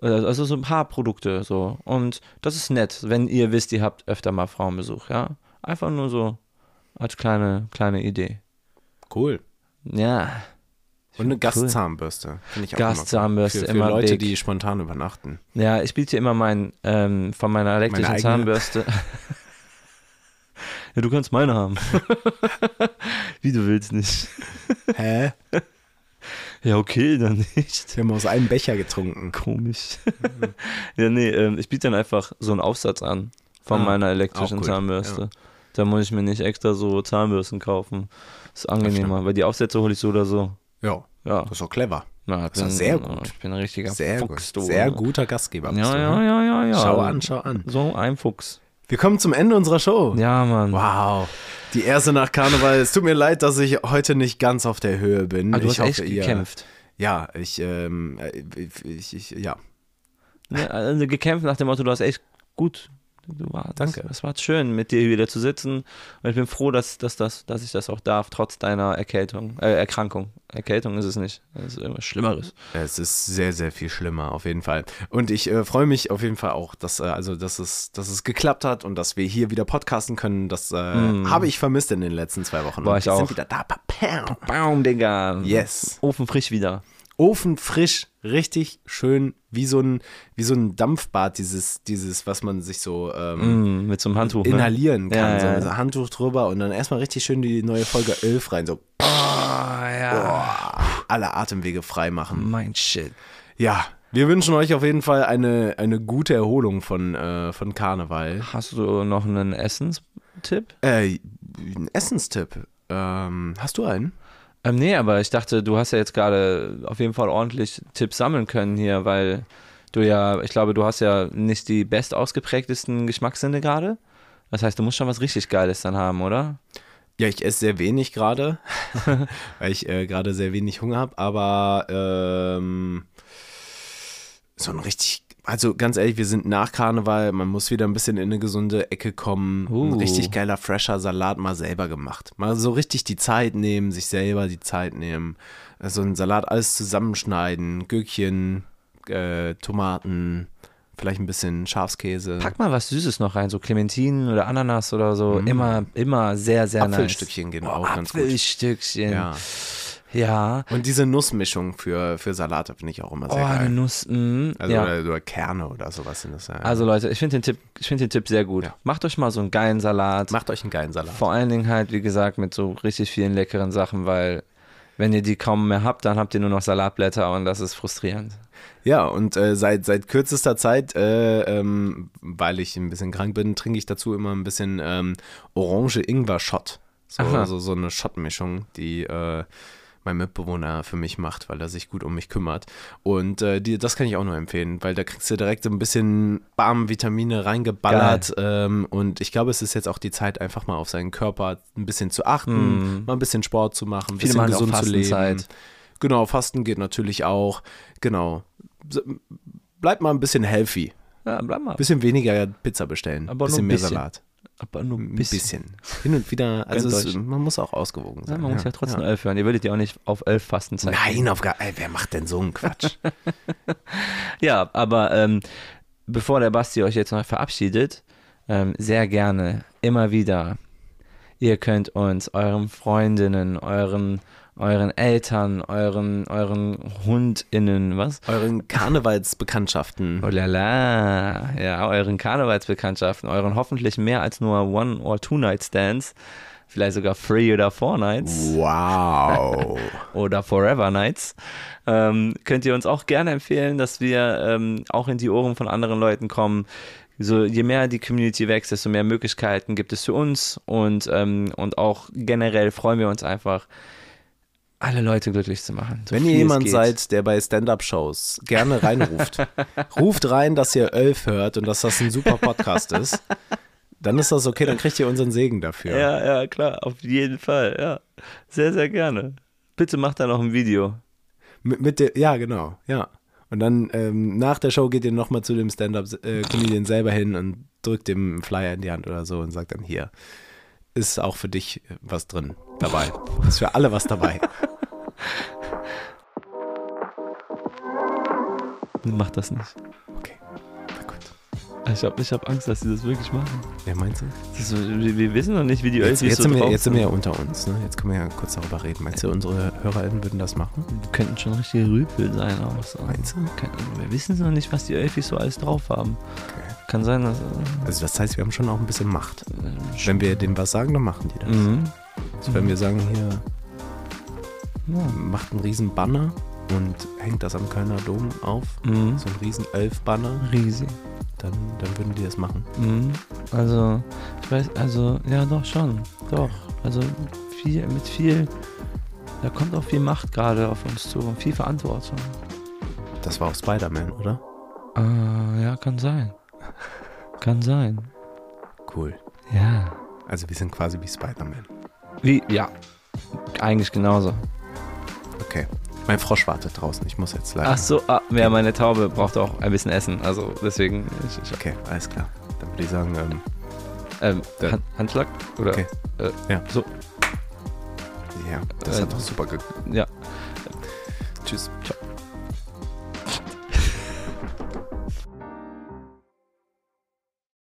äh, also so ein paar Produkte so. Und das ist nett, wenn ihr wisst, ihr habt öfter mal Frauenbesuch, ja. Einfach nur so als kleine, kleine Idee. Cool. Ja. Und eine Cool. Gastzahnbürste. Finde ich auch Gaszahnbürste, immer cool. Für, für immer Leute, big. die spontan übernachten. Ja, ich biete immer mein, ähm, von meiner elektrischen eigene? Zahnbürste. ja, du kannst meine haben. Wie du willst nicht. Hä? Ja, okay, dann nicht. Wir haben aus einem Becher getrunken. Komisch. ja, nee, ähm, ich biete dann einfach so einen Aufsatz an von Ah, meiner elektrischen auch Zahnbürste. ja. Da muss ich mir nicht extra so Zahnbürsten kaufen. ist angenehmer, weil die Aufsätze hole ich so oder so. Ja, Ja, das ist doch clever. na, ist doch sehr gut. Ich bin ein richtiger Sehr Fuchs, gut. Sehr guter Gastgeber. Ja, du, ja, ne? ja, ja, ja. Schau an, schau an. So ein Fuchs. Wir kommen zum Ende unserer Show. Ja, Mann. Wow. Die erste nach Karneval. Es tut mir leid, dass ich heute nicht ganz auf der Höhe bin. Ah, du ich hast echt hoffe, ihr- gekämpft. Ja, ich, ähm, äh, ich, ich, ja. Ne, also gekämpft nach dem Motto, du hast echt gut. Du war, Danke. Es war schön, mit dir wieder zu sitzen. Und ich bin froh, dass, dass, dass, dass ich das auch darf, trotz deiner Erkältung, äh, Erkrankung. Erkältung ist es nicht. Das ist irgendwas Schlimmeres. Es ist sehr, sehr viel schlimmer, auf jeden Fall. Und ich äh, freue mich auf jeden Fall auch, dass, äh, also, dass, es, dass es geklappt hat und dass wir hier wieder podcasten können. Das äh, habe ich vermisst in den letzten zwei Wochen. Mm. War ich wir auch. sind wieder da. Baum, Digga. Yes. Ofen frisch wieder. Ofen frisch, richtig schön, wie so ein, wie so ein Dampfbad, dieses, dieses, was man sich so ähm, Mm, mit so einem Handtuch. Ne? inhalieren kann. Ja, so ja, ja. Handtuch drüber und dann erstmal richtig schön die neue Folge 11 rein, so Ah, ja. alle Atemwege frei machen. Mein Shit. Ja, wir wünschen euch auf jeden Fall eine, eine gute Erholung von, äh, von Karneval. Hast du noch einen Essenstipp? Äh, ein Essenstipp. Ähm, hast du einen? Ähm, nee, aber ich dachte, du hast ja jetzt gerade auf jeden Fall ordentlich Tipps sammeln können hier, weil du ja, ich glaube, du hast ja nicht die best ausgeprägtesten Geschmackssinne gerade. Das heißt, du musst schon was richtig Geiles dann haben, oder? Ja, ich esse sehr wenig gerade, weil ich äh, gerade sehr wenig Hunger habe, aber ähm, so ein richtig, also ganz ehrlich, wir sind nach Karneval, man muss wieder ein bisschen in eine gesunde Ecke kommen. Ein Uh. richtig geiler, fresher Salat mal selber gemacht. Mal so richtig die Zeit nehmen, sich selber die Zeit nehmen. Also ein Salat alles zusammenschneiden, Gürkchen, äh, Tomaten, vielleicht ein bisschen Schafskäse. Pack mal was Süßes noch rein, so Clementinen oder Ananas oder so. Immer, immer sehr, sehr nice. Apfelstückchen gehen auch ganz gut. Apfelstückchen. Ja. Ja. Und diese Nussmischung für, für Salate finde ich auch immer Oh, sehr eine geil. Nuss. mm, Also ja. oder, oder Kerne oder sowas sind das ja. Also Leute, ich finde den Tipp, ich finde den Tipp sehr gut. Ja. Macht euch mal so einen geilen Salat. Macht euch einen geilen Salat. Vor allen Dingen halt, wie gesagt, mit so richtig vielen leckeren Sachen, weil wenn ihr die kaum mehr habt, dann habt ihr nur noch Salatblätter und das ist frustrierend. Ja, und äh, seit, seit kürzester Zeit, äh, ähm, weil ich ein bisschen krank bin, trinke ich dazu immer ein bisschen ähm, Orange-Ingwer-Shot. So, so, so eine Shot-Mischung, die äh, mein Mitbewohner für mich macht, weil er sich gut um mich kümmert. Und äh, die, das kann ich auch nur empfehlen, weil da kriegst du direkt ein bisschen Bam, Vitamine reingeballert. Ähm, und ich glaube, es ist jetzt auch die Zeit, einfach mal auf seinen Körper ein bisschen zu achten, mal ein bisschen Sport zu machen, ein. Viele bisschen gesund zu leben. Genau, Fasten geht natürlich auch. Genau. Bleibt mal ein bisschen healthy. Ja, bleib mal. Bisschen weniger Pizza bestellen. Aber bisschen ein mehr bisschen. Salat. Aber nur ein bisschen. bisschen. Hin und wieder, also es, man muss auch ausgewogen Ja, sein. man muss ja trotzdem elf hören. Ihr würdet ja auch nicht auf elf Fastenzeit. Nein, auf gar ey, wer macht denn so einen Quatsch? Ja, aber ähm, bevor der Basti euch jetzt noch verabschiedet, ähm, sehr gerne, immer wieder. Ihr könnt uns euren Freundinnen, euren, euren Eltern, euren, euren HundInnen, was? Euren Karnevalsbekanntschaften. Oh la la. Ja, euren Karnevalsbekanntschaften, euren hoffentlich mehr als nur One- or Two-Night-Stands, vielleicht sogar Three- oder Four-Nights Wow. oder Forever Nights, ähm, könnt ihr uns auch gerne empfehlen, dass wir ähm, auch in die Ohren von anderen Leuten kommen. So, je mehr die Community wächst, desto mehr Möglichkeiten gibt es für uns und, ähm, und auch generell freuen wir uns einfach, alle Leute glücklich zu machen. so Wenn ihr jemand seid, der bei Stand-Up-Shows gerne reinruft, ruft rein, dass ihr Elf hört und dass das ein super Podcast ist, dann ist das okay, dann kriegt ihr unseren Segen dafür. Ja, ja, klar, auf jeden Fall, ja. Sehr, sehr gerne. Bitte macht da noch ein Video. Mit, mit der, ja, genau, ja. Und dann ähm, nach der Show geht ihr nochmal zu dem Stand-Up-Comedian selber hin und drückt dem einen Flyer in die Hand oder so und sagt dann hier, ist auch für dich was drin dabei. Ist für alle was dabei. Macht das nicht. Okay, na gut. Ich habe ich hab Angst, dass sie das wirklich machen. Wer meinst du? Das so- wir, wir wissen noch nicht, wie die Jetzt, jetzt, so sind wir, jetzt sind wir ja unter uns, ne? Jetzt können wir ja kurz darüber reden. Meinst du, unsere HörerInnen würden das machen? Die könnten schon richtige Rüpel sein auch. So. Meinst du? Wir wissen noch nicht, was die Ölfis so alles drauf haben. Okay. Kann sein, dass... Also das heißt, wir haben schon auch ein bisschen Macht. Äh, Wenn wir denen was sagen, dann machen die das. mhm. Also wenn wir sagen, hier, Ja. macht einen riesen Banner und hängt das am Kölner Dom auf, Mhm. so ein riesen Elf-Banner, Riesig. dann, dann würden die das machen. Mhm. Also, ich weiß, also, ja, doch schon. Doch. Also, viel, mit viel, da kommt auch viel Macht gerade auf uns zu und viel Verantwortung. Das war auch Spider-Man, oder? Äh, ja, kann sein. Kann sein. Cool. Ja. Also wir sind quasi wie Spider-Man. Wie, ja. Eigentlich genauso. Okay. Mein Frosch wartet draußen, ich muss jetzt leider. Ach so, ah, ja, meine Taube braucht auch ein bisschen Essen. Also, deswegen, ich, ich, Okay, alles klar. Dann würde ich sagen, ähm, ähm, Hand, Handschlag? Oder? Okay. Äh, Ja. So, ja, das Äh, hat doch super geklappt. ja. Tschüss. Ciao.